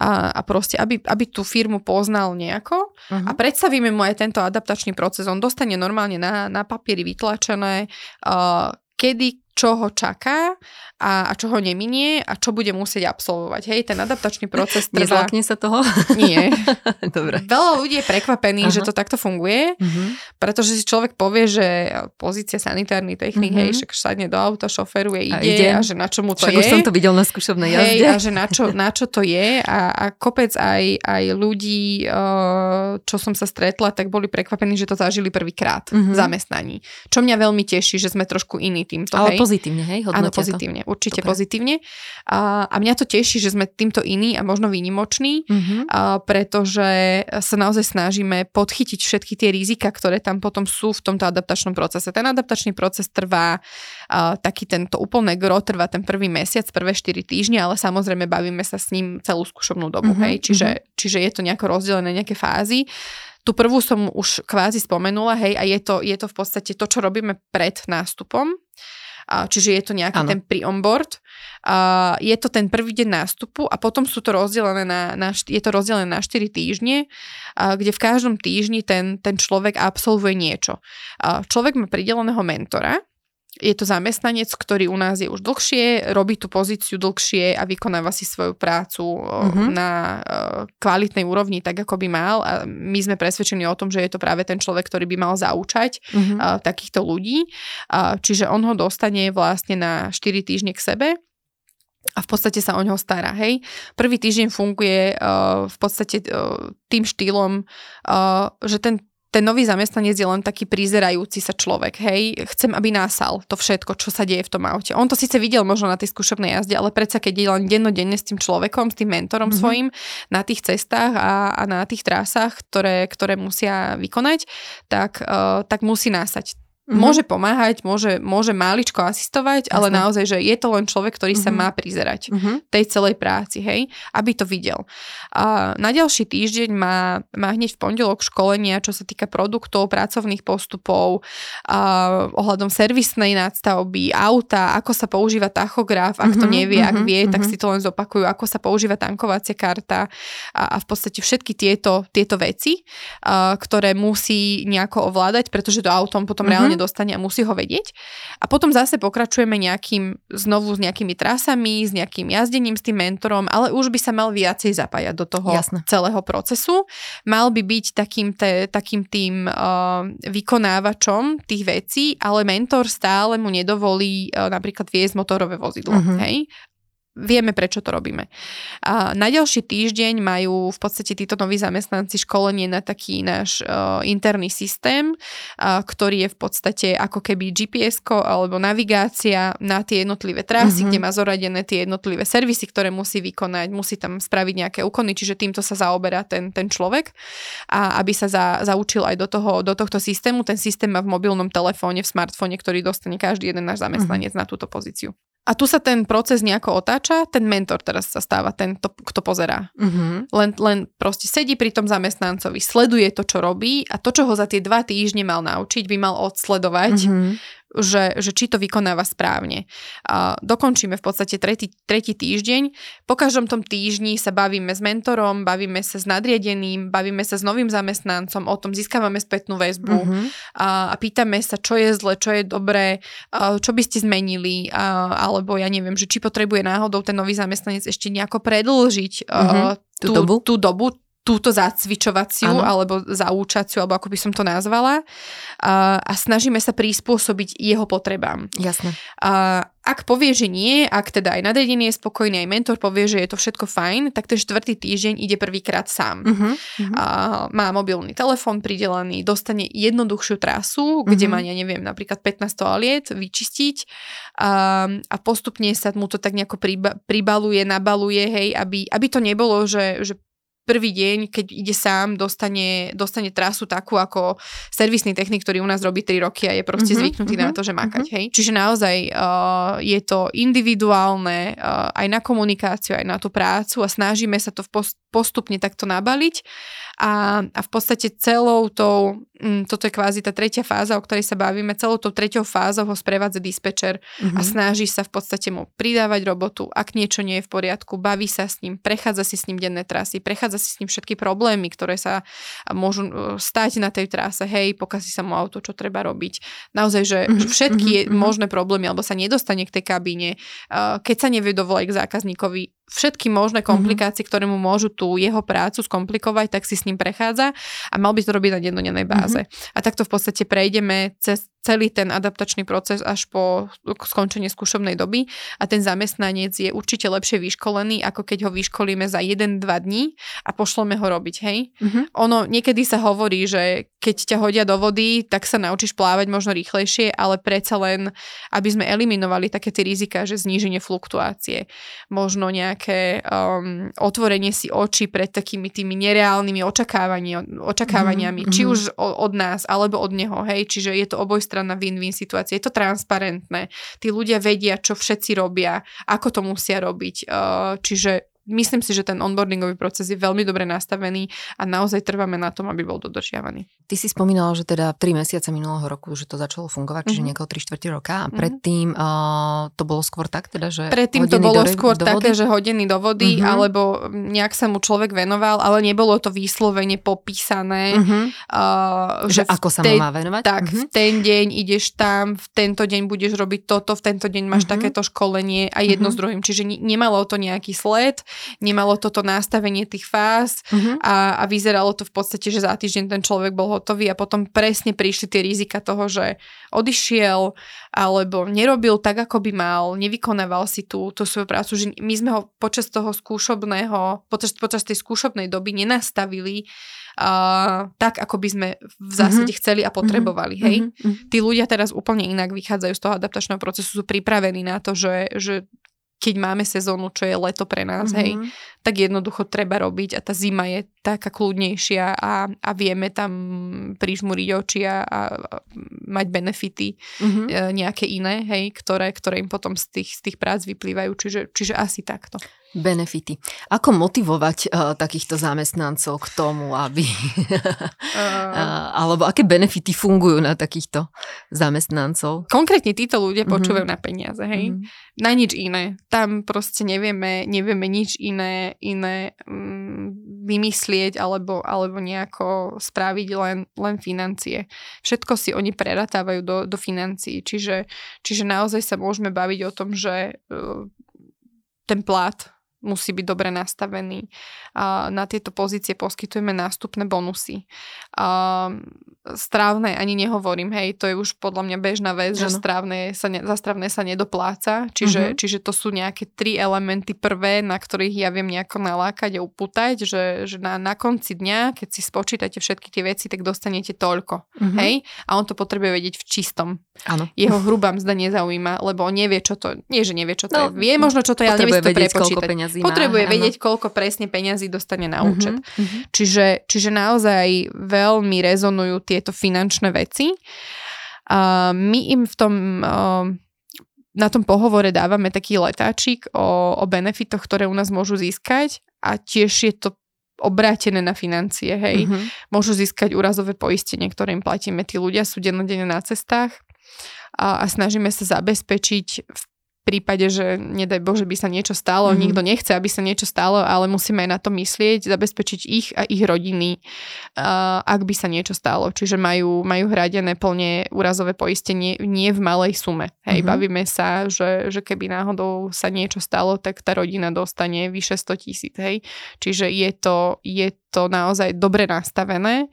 a, a proste, aby, aby tú firmu poznal nejako uh-huh. a predstavíme mu aj tento adaptačný proces. On dostane normálne na, na papieri vytlačené, uh, kedy čo ho čaká a, a čo ho neminie a čo bude musieť absolvovať. Hej, ten adaptačný proces trvá... Nezlakne sa toho? Nie. Dobre. Veľa ľudí je prekvapených, uh-huh. že to takto funguje, uh-huh. pretože si človek povie, že pozícia sanitárny technik, uh-huh. hej, však sadne do auta, šoferuje, ide a, ide. a že na čo mu to však je. už som to videl na skúšobnej jazde. Hej, a že na čo, na čo to je a, a kopec aj, aj ľudí, čo som sa stretla, tak boli prekvapení, že to zažili prvýkrát uh-huh. v zamestnaní. Čo mňa veľmi teší, že sme trošku iní týmto. Ale hej pozitívne, hej? Áno, pozitívne, to. určite Dobre. pozitívne. A, a mňa to teší, že sme týmto iní a možno výnimoční, uh-huh. a, pretože sa naozaj snažíme podchytiť všetky tie rizika, ktoré tam potom sú v tomto adaptačnom procese. Ten adaptačný proces trvá a, taký tento úplné gro, trvá ten prvý mesiac, prvé 4 týždne, ale samozrejme bavíme sa s ním celú skúšobnú dobu, uh-huh, hej? Čiže, uh-huh. čiže je to nejako rozdelené nejaké fázy. Tu prvú som už kvázi spomenula, hej, a je to, je to v podstate to, čo robíme pred nástupom čiže je to nejaký ano. ten pre-onboard. Je to ten prvý deň nástupu a potom sú to rozdelené na, na, je to rozdelené na 4 týždne, kde v každom týždni ten, ten človek absolvuje niečo. Človek má prideleného mentora, je to zamestnanec, ktorý u nás je už dlhšie, robí tú pozíciu dlhšie a vykonáva si svoju prácu mm-hmm. na kvalitnej úrovni, tak ako by mal. A my sme presvedčení o tom, že je to práve ten človek, ktorý by mal zaučať mm-hmm. takýchto ľudí. Čiže on ho dostane vlastne na 4 týždne k sebe a v podstate sa o ňoho stará, hej. Prvý týždeň funguje uh, v podstate uh, tým štýlom, uh, že ten ten nový zamestnanec je len taký prizerajúci sa človek, hej, chcem, aby násal to všetko, čo sa deje v tom aute. On to síce videl možno na tej skúšobnej jazde, ale predsa keď je len dennodenne s tým človekom, s tým mentorom mm-hmm. svojim na tých cestách a, a na tých trasách, ktoré, ktoré musia vykonať, tak, uh, tak musí násať Mm-hmm. Môže pomáhať, môže, môže máličko asistovať, Jasne. ale naozaj, že je to len človek, ktorý mm-hmm. sa má prizerať mm-hmm. tej celej práci, hej, aby to videl. A na ďalší týždeň má, má hneď v pondelok školenia, čo sa týka produktov, pracovných postupov, a ohľadom servisnej nadstavby, auta, ako sa používa tachograf, ak to mhm, nevie, mm-hmm. ak vie, mm-hmm. tak mhm. si to len zopakujú, ako sa používa tankovacia karta a, a v podstate všetky tieto, tieto veci, a, ktoré musí nejako ovládať, pretože to autom potom mm-hmm. reálne reálne dostane a musí ho vedieť. A potom zase pokračujeme nejakým, znovu s nejakými trasami, s nejakým jazdením s tým mentorom, ale už by sa mal viacej zapájať do toho Jasne. celého procesu. Mal by byť takým, te, takým tým uh, vykonávačom tých vecí, ale mentor stále mu nedovolí uh, napríklad viesť motorové vozidlo. Uh-huh. Hej? Vieme, prečo to robíme. A na ďalší týždeň majú v podstate títo noví zamestnanci školenie na taký náš uh, interný systém, uh, ktorý je v podstate ako keby gps alebo navigácia na tie jednotlivé trasy, mm-hmm. kde má zoradené tie jednotlivé servisy, ktoré musí vykonať, musí tam spraviť nejaké úkony, čiže týmto sa zaoberá ten, ten človek a aby sa za, zaučil aj do, toho, do tohto systému. Ten systém má v mobilnom telefóne, v smartfóne, ktorý dostane každý jeden náš zamestnanec mm-hmm. na túto pozíciu. A tu sa ten proces nejako otáča, ten mentor teraz sa stáva ten, to, kto pozerá. Uh-huh. Len, len proste sedí pri tom zamestnancovi, sleduje to, čo robí a to, čo ho za tie dva týždne mal naučiť, by mal odsledovať uh-huh že, že či to vykonáva správne. A dokončíme v podstate tretí, tretí týždeň. Po každom tom týždni sa bavíme s mentorom, bavíme sa s nadriadeným, bavíme sa s novým zamestnancom, o tom získavame spätnú väzbu mm-hmm. a, a pýtame sa, čo je zle, čo je dobré, a, čo by ste zmenili, a, alebo ja neviem, že či potrebuje náhodou ten nový zamestnanec ešte nejako predlžiť mm-hmm. a, tú, tú dobu, tú dobu túto zacvičovaciu ano. alebo zaúčaciu, alebo ako by som to nazvala a, a snažíme sa prispôsobiť jeho potrebám. Jasné. A, ak povie, že nie, ak teda aj nadriadený je spokojný, aj mentor povie, že je to všetko fajn, tak ten štvrtý týždeň ide prvýkrát sám. Uh-huh, uh-huh. A, má mobilný telefón pridelený, dostane jednoduchšiu trasu, kde uh-huh. má, ja neviem, napríklad 15 toaliet vyčistiť a, a postupne sa mu to tak nejako priba, pribaluje, nabaluje, hej, aby, aby to nebolo, že, že prvý deň, keď ide sám, dostane, dostane trasu takú ako servisný technik, ktorý u nás robí 3 roky a je proste mm-hmm, zvyknutý mm-hmm, na to, že makať. Mm-hmm. Hej? Čiže naozaj uh, je to individuálne uh, aj na komunikáciu, aj na tú prácu a snažíme sa to v post- postupne takto nabaliť a, a v podstate celou tou, mm, toto je kvázi tá tretia fáza, o ktorej sa bavíme, celou tou treťou fázou ho sprevádza dispečer mm-hmm. a mhm. snaží sa v podstate mu pridávať robotu, ak niečo nie je v poriadku, baví sa s ním, prechádza si s ním denné trasy, prechádza si s ním všetky problémy, ktoré sa môžu e, stať na tej trase, hej, pokazí sa mu auto, čo treba robiť. Naozaj, že, mm-hmm. že všetky mm-hmm. možné problémy, alebo sa nedostane k tej kabíne, uh, keď sa nevie dovolať k zákazníkovi, všetky možné mhm. komplikácie, mm-hmm. ktoré mu môžu tú jeho prácu skomplikovať, tak si s ním prechádza a mal by to robiť na dennodennej báze. Mm-hmm. A takto v podstate prejdeme cez celý ten adaptačný proces až po skončenie skúšobnej doby a ten zamestnanec je určite lepšie vyškolený, ako keď ho vyškolíme za 1-2 dní a pošleme ho robiť, hej. Mm-hmm. Ono, niekedy sa hovorí, že keď ťa hodia do vody, tak sa naučíš plávať možno rýchlejšie, ale predsa len, aby sme eliminovali také tie rizika, že zníženie fluktuácie, možno nejaké um, otvorenie si očí pred takými tými nereálnymi očakávaniami, očakávaniami mm-hmm. či už od nás, alebo od neho, hej, čiže je to oboj strana win-win situácia. Je to transparentné. Tí ľudia vedia, čo všetci robia, ako to musia robiť. Uh, čiže myslím si, že ten onboardingový proces je veľmi dobre nastavený a naozaj trváme na tom, aby bol dodržiavaný. Ty si spomínala, že teda 3 mesiace minulého roku, že to začalo fungovať, čiže mm-hmm. niekoho 3 čtvrte roka a mhm. predtým uh, to bolo skôr tak teda, že Predtým to bolo do, skôr do také, že hodený do vody, mm-hmm. alebo nejak sa mu človek venoval, ale nebolo to výslovene popísané. Mm-hmm. Uh, že, že ako sa mu má venovať? Tak, mm-hmm. v ten deň ideš tam, v tento deň budeš robiť toto, v tento deň máš mm-hmm. takéto školenie a jedno mm-hmm. s druhým. Čiže nemalo to nejaký sled, nemalo toto nastavenie tých fáz uh-huh. a, a vyzeralo to v podstate, že za týždeň ten človek bol hotový a potom presne prišli tie rizika toho, že odišiel alebo nerobil tak, ako by mal, nevykonával si tú, tú svoju prácu, že my sme ho počas toho skúšobného, počas, počas tej skúšobnej doby nenastavili uh, tak, ako by sme v zásade mm-hmm. chceli a potrebovali. Mm-hmm. Hej? Mm-hmm. Tí ľudia teraz úplne inak vychádzajú z toho adaptačného procesu, sú pripravení na to, že, že keď máme sezónu, čo je leto pre nás, mm-hmm. hej, mhm. Tak jednoducho treba robiť a tá zima je taká kľudnejšia a, a vieme tam prižmuriť oči a, a mať benefity mm-hmm. nejaké iné, hej, ktoré, ktoré im potom z tých, z tých prác vyplývajú, čiže, čiže asi takto. Benefity. Ako motivovať uh, takýchto zamestnancov k tomu, aby... uh, alebo aké benefity fungujú na takýchto zamestnancov? Konkrétne títo ľudia uh-huh. počúvajú na peniaze, hej? Uh-huh. Na nič iné. Tam proste nevieme, nevieme nič iné, iné um, vymyslieť alebo, alebo nejako spraviť len, len financie. Všetko si oni preratávajú do, do financií. Čiže, čiže naozaj sa môžeme baviť o tom, že uh, ten plat musí byť dobre nastavený. Na tieto pozície poskytujeme nástupné bonusy. Strávne ani nehovorím, hej, to je už podľa mňa bežná vec, ano. že strávne sa ne, za strávne sa nedopláca, čiže, uh-huh. čiže to sú nejaké tri elementy prvé, na ktorých ja viem nejako nalákať a upútať, že, že na, na konci dňa, keď si spočítate všetky tie veci, tak dostanete toľko, uh-huh. hej, a on to potrebuje vedieť v čistom. Áno. Jeho hrubá mzda nezaujíma, lebo on nevie, čo to, nie, že nevie, čo to no, je, vie možno, čo to je, ale nevie to prepočítať. Potrebuje má, vedieť, koľko presne peňazí dostane na účet. Uh-huh. Čiže, čiže naozaj veľmi rezonujú tie tieto finančné veci. A my im v tom na tom pohovore dávame taký letáčik o, o benefitoch, ktoré u nás môžu získať a tiež je to obrátené na financie, hej. Mm-hmm. Môžu získať úrazové poistenie, ktoré im platíme. Tí ľudia sú dennodenne na cestách a, a snažíme sa zabezpečiť v prípade, že nedaj Bože by sa niečo stalo, mm-hmm. nikto nechce, aby sa niečo stalo, ale musíme aj na to myslieť, zabezpečiť ich a ich rodiny, uh, ak by sa niečo stalo. Čiže majú, majú hradené plne úrazové poistenie nie v malej sume. Hej, mm-hmm. bavíme sa, že, že keby náhodou sa niečo stalo, tak tá rodina dostane vyše 100 tisíc. Hej. Čiže je to, je to naozaj dobre nastavené.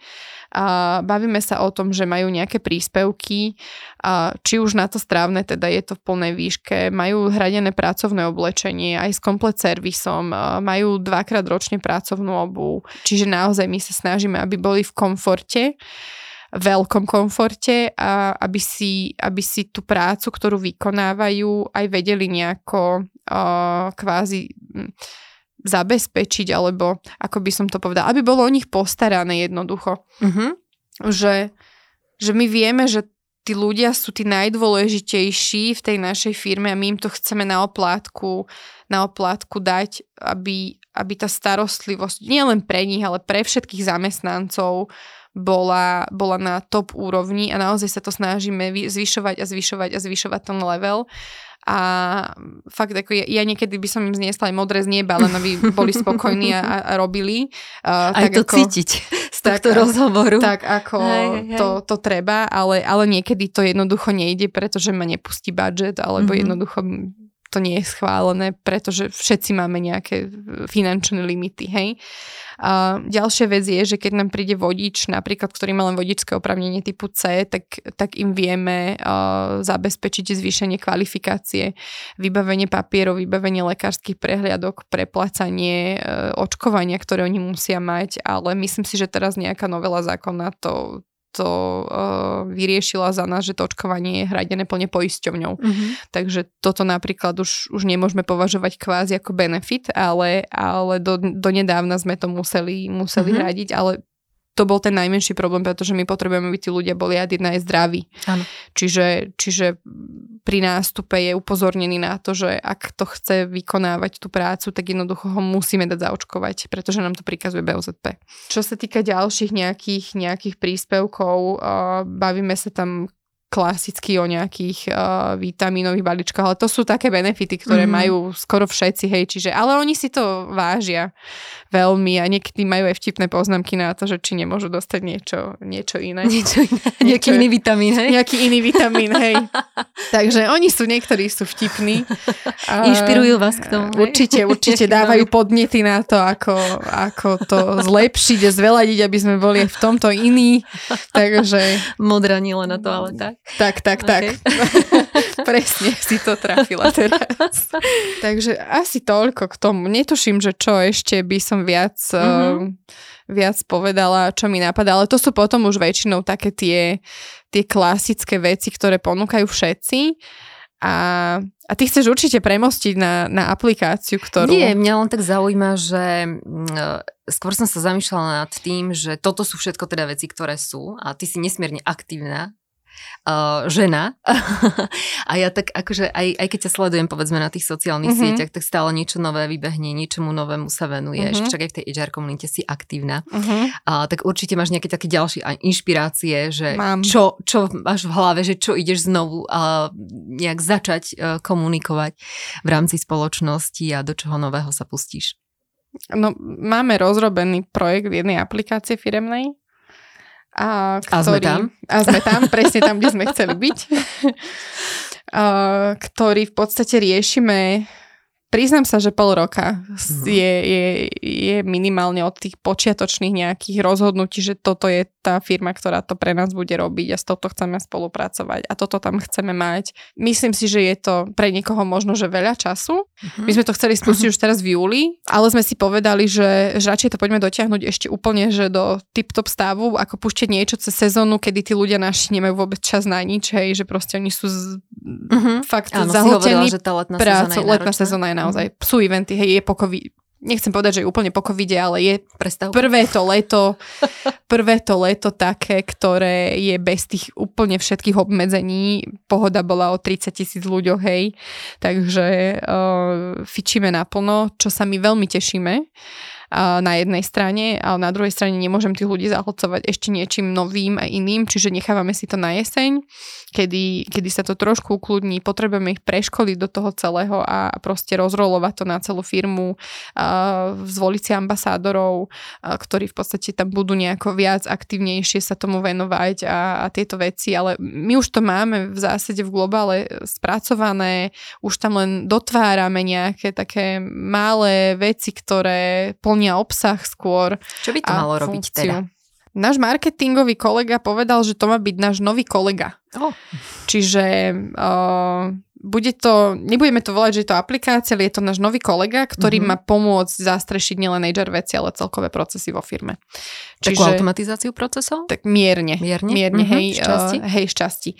A bavíme sa o tom, že majú nejaké príspevky, a či už na to strávne, teda je to v plnej výške, majú hradené pracovné oblečenie aj s komplet servisom, majú dvakrát ročne pracovnú obu, čiže naozaj my sa snažíme, aby boli v komforte veľkom komforte a aby si, aby si tú prácu, ktorú vykonávajú, aj vedeli nejako uh, kvázi zabezpečiť, alebo ako by som to povedala, aby bolo o nich postarané jednoducho. Uh-huh. Že, že my vieme, že tí ľudia sú tí najdôležitejší v tej našej firme a my im to chceme na oplátku, na oplátku dať, aby, aby tá starostlivosť nielen pre nich, ale pre všetkých zamestnancov bola, bola na top úrovni a naozaj sa to snažíme zvyšovať a zvyšovať a zvyšovať ten level a fakt ako ja, ja niekedy by som im zniesla aj modré z neba, len aby boli spokojní a, a robili. Uh, aj tak to ako, cítiť z tohto tak, rozhovoru. Tak ako hej, hej. To, to treba, ale, ale niekedy to jednoducho nejde, pretože ma nepustí budget, alebo mm-hmm. jednoducho to nie je schválené, pretože všetci máme nejaké finančné limity, hej. A ďalšia vec je, že keď nám príde vodič, napríklad, ktorý má len vodičské opravnenie typu C, tak, tak im vieme uh, zabezpečiť zvýšenie kvalifikácie, vybavenie papierov, vybavenie lekárskych prehliadok, preplácanie uh, očkovania, ktoré oni musia mať, ale myslím si, že teraz nejaká novela zákona to, to uh, vyriešila za nás, že to očkovanie je hradené plne poisťovňou. Mm-hmm. Takže toto napríklad už, už nemôžeme považovať kvázi ako benefit, ale, ale do, donedávna sme to museli, museli mm-hmm. hradiť, ale to bol ten najmenší problém, pretože my potrebujeme, aby tí ľudia boli aj jedna aj zdraví. Áno. Čiže, čiže pri nástupe je upozornený na to, že ak to chce vykonávať tú prácu, tak jednoducho ho musíme dať zaočkovať, pretože nám to prikazuje BOZP. Čo sa týka ďalších nejakých, nejakých príspevkov, uh, bavíme sa tam klasicky o nejakých uh, vitamínových balíčkach, ale to sú také benefity, ktoré mm-hmm. majú skoro všetci, hej, čiže, ale oni si to vážia veľmi a niekedy majú aj vtipné poznámky na to, že či nemôžu dostať niečo, niečo iné. Niečo iné. Nejaký iný vitamín, hej? Nejaký iný vitamín, hej. Takže oni sú, niektorí sú vtipní. Inšpirujú vás k tomu. Určite, určite dávajú podnety na to, ako, ako to zlepšiť a zveladiť, aby sme boli v tomto iní. Takže... Modra nie len na to, ale tak. Tak, tak, tak. Presne si to trafila teraz. Takže asi toľko k tomu. Netuším, že čo ešte by som viac, mm-hmm. uh, viac povedala, čo mi napadá, ale to sú potom už väčšinou také tie, tie klasické veci, ktoré ponúkajú všetci. A, a ty chceš určite premostiť na, na aplikáciu, ktorú... Nie, mňa len tak zaujíma, že uh, skôr som sa zamýšľala nad tým, že toto sú všetko teda veci, ktoré sú a ty si nesmierne aktívna uh, žena. a ja tak akože aj, aj keď ťa sledujem povedzme na tých sociálnych mm-hmm. sieťach, tak stále niečo nové vybehne, niečomu novému sa venuješ. Mm-hmm. Však aj v tej HR komunite si aktívna. Mm-hmm. Uh, tak určite máš nejaké také ďalšie inšpirácie, že čo, čo máš v hlave, že čo ideš znovu uh, nejak začať uh, komunikovať v rámci spoločnosti a do čoho nového sa pustíš. No, máme rozrobený projekt v jednej aplikácie firemnej, a, ktorý, a sme tam? A sme tam, presne tam, kde sme chceli byť. a, ktorý v podstate riešime Priznám sa, že pol roka mm-hmm. je, je, je minimálne od tých počiatočných nejakých rozhodnutí, že toto je tá firma, ktorá to pre nás bude robiť a s touto chceme spolupracovať a toto tam chceme mať. Myslím si, že je to pre niekoho možno, že veľa času. Mm-hmm. My sme to chceli spustiť mm-hmm. už teraz v júli, ale sme si povedali, že, že radšej to poďme dotiahnuť ešte úplne, že do tip-top stavu, ako púšťať niečo cez sezónu, kedy tí ľudia naši nemajú vôbec čas na nič, hej, že proste oni sú z, mm-hmm. fakt Áno, zahltení si hovorila, že tá letná prácu. Sezóna je letná sezóna je naozaj, sú eventy, hej, je po COVID, nechcem povedať, že je úplne po covide, ale je Prestav. prvé to leto, prvé to leto také, ktoré je bez tých úplne všetkých obmedzení. Pohoda bola o 30 tisíc ľuďoch, hej. Takže uh, fičíme naplno, čo sa my veľmi tešíme. Na jednej strane, ale na druhej strane nemôžem tých ľudí zahlcovať ešte niečím novým a iným, čiže nechávame si to na jeseň, kedy, kedy sa to trošku ukludní, potrebujeme ich preškoliť do toho celého a proste rozrolovať to na celú firmu, zvoliť si ambasádorov, ktorí v podstate tam budú nejako viac aktívnejšie sa tomu venovať a, a tieto veci, ale my už to máme v zásade v globále spracované, už tam len dotvárame nejaké také malé veci, ktoré plnia obsah skôr. Čo by to malo funkciu. robiť teda? Náš marketingový kolega povedal, že to má byť náš nový kolega. Oh. Čiže uh, bude to, nebudeme to volať, že je to aplikácia, ale je to náš nový kolega, ktorý mm-hmm. má pomôcť zastrešiť nielen HR veci, ale celkové procesy vo firme. Čiže, Takú automatizáciu procesov? Tak mierne. Mierne? Mierne, mm-hmm, hej, šťastí. Uh, hej, šťastí.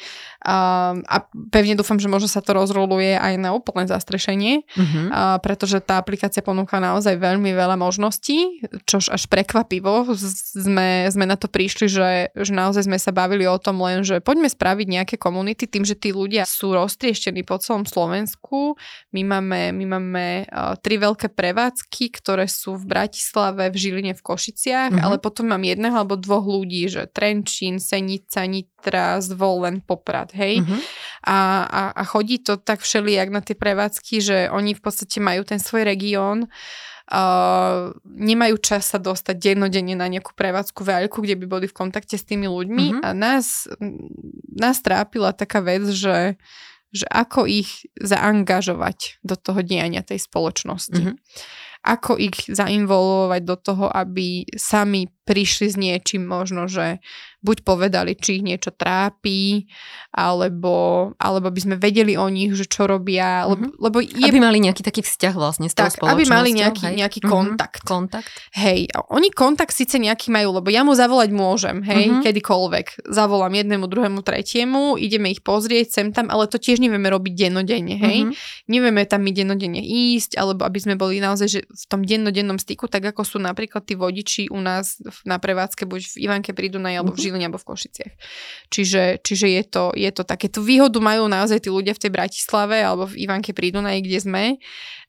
Uh, a pevne dúfam, že možno sa to rozroluje aj na úplné zastrešenie, mm-hmm. uh, pretože tá aplikácia ponúka naozaj veľmi veľa možností, čož až prekvapivo sme, sme na to prišli, že, že naozaj sme sa bavili o tom len, že poďme spraviť nejaké komunity tým, že tí ľudia sú roztrieštení po celom Slovensku. My máme, my máme uh, tri veľké prevádzky, ktoré sú v Bratislave, v Žiline, v Košiciach, mm-hmm. ale potom mám jedného alebo dvoch ľudí, že Trenčín, Senica, Nitra, Zvolen, Poprad, hej. Mm-hmm. A, a, a chodí to tak všelijak na tie prevádzky, že oni v podstate majú ten svoj región Uh, nemajú čas sa dostať dennodenne na nejakú prevádzku veľkú, kde by boli v kontakte s tými ľuďmi mm-hmm. a nás, nás trápila taká vec, že že ako ich zaangažovať do toho diania tej spoločnosti. Mm-hmm. Ako ich zainvolovať do toho, aby sami prišli s niečím možno, že buď povedali, či ich niečo trápi, alebo, alebo by sme vedeli o nich, že čo robia. Mm-hmm. Lebo je... Aby mali nejaký taký vzťah vlastne s tou tak, aby mali nejaký, hej? nejaký mm-hmm. kontakt. Kontakt. Hej, oni kontakt síce nejaký majú, lebo ja mu zavolať môžem, hej, mm-hmm. kedykoľvek. Zavolám jednému, druhému, tretiemu, ideme ich pozrieť sem tam, ale to tiež nevieme robiť dennodenne, hej. Mm-hmm. Nevieme tam my dennodenne ísť, alebo aby sme boli naozaj že v tom dennodennom styku, tak ako sú napríklad tí vodiči u nás na prevádzke, buď v Ivanke pri Dunaji, alebo v Žiline, alebo v Košiciach. Čiže, čiže je, to, je to také. Tú výhodu majú naozaj tí ľudia v tej Bratislave alebo v Ivanke pri Dunaji, kde sme,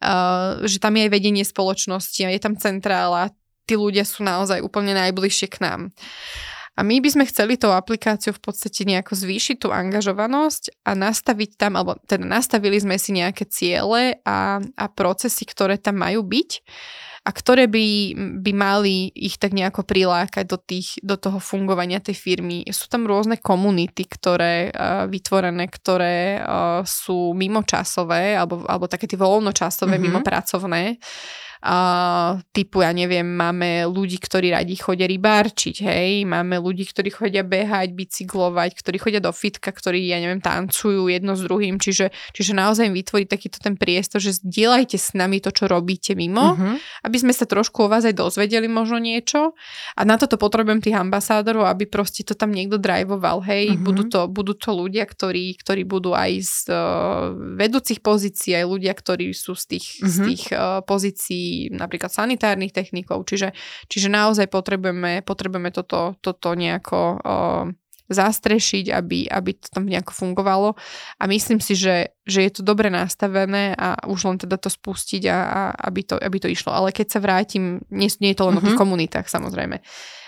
uh, že tam je aj vedenie spoločnosti a je tam centrála. Tí ľudia sú naozaj úplne najbližšie k nám. A my by sme chceli tou aplikáciou v podstate nejako zvýšiť tú angažovanosť a nastaviť tam, alebo teda nastavili sme si nejaké ciele a, a procesy, ktoré tam majú byť a ktoré by, by mali ich tak nejako prilákať do, tých, do toho fungovania tej firmy. Sú tam rôzne komunity, ktoré uh, vytvorené, ktoré uh, sú mimočasové alebo, alebo také tie voľnočasové, mm-hmm. mimopracovné Uh, typu, ja neviem, máme ľudí, ktorí radi chodia rybárčiť, hej, máme ľudí, ktorí chodia behať, bicyklovať, ktorí chodia do fitka, ktorí, ja neviem, tancujú jedno s druhým, čiže, čiže naozaj vytvoriť takýto ten priestor, že zdieľajte s nami to, čo robíte mimo, uh-huh. aby sme sa trošku o vás aj dozvedeli možno niečo a na toto potrebujem tých ambasádorov, aby proste to tam niekto driveoval, hej, uh-huh. budú, to, budú to ľudia, ktorí, ktorí budú aj z uh, vedúcich pozícií, aj ľudia, ktorí sú z tých, uh-huh. z tých uh, pozícií napríklad sanitárnych technikov, čiže, čiže naozaj potrebujeme, potrebujeme toto, toto nejako o, zastrešiť, aby, aby to tam nejako fungovalo a myslím si, že, že je to dobre nastavené a už len teda to spustiť a, a aby, to, aby to išlo. Ale keď sa vrátim, nie, nie je to len mm-hmm. o tých mhm. komunitách samozrejme,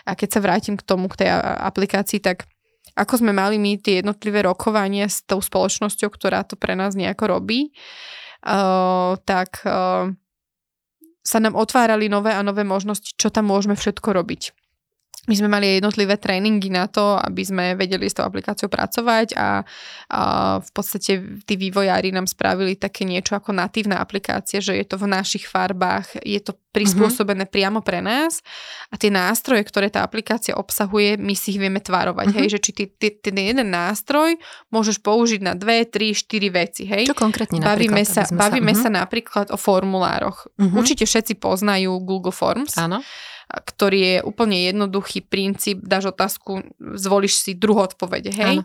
a keď sa vrátim k tomu, k tej aplikácii, tak ako sme mali my tie jednotlivé rokovania s tou spoločnosťou, ktorá to pre nás nejako robí, uh, tak uh, sa nám otvárali nové a nové možnosti, čo tam môžeme všetko robiť. My sme mali jednotlivé tréningy na to, aby sme vedeli s tou aplikáciou pracovať a, a v podstate tí vývojári nám spravili také niečo ako natívna aplikácia, že je to v našich farbách, je to prispôsobené mm-hmm. priamo pre nás a tie nástroje, ktoré tá aplikácia obsahuje, my si ich vieme tvarovať, mm-hmm. hej, že či ty, ty, ten jeden nástroj môžeš použiť na dve, tri, štyri veci, hej. Čo konkrétne bavíme sa, bavíme sa, mm-hmm. sa napríklad o formulároch. Mm-hmm. Určite všetci poznajú Google Forms. Áno. Ktorý je úplne jednoduchý princíp, dáš otázku, zvolíš si druhú odpovede, hej?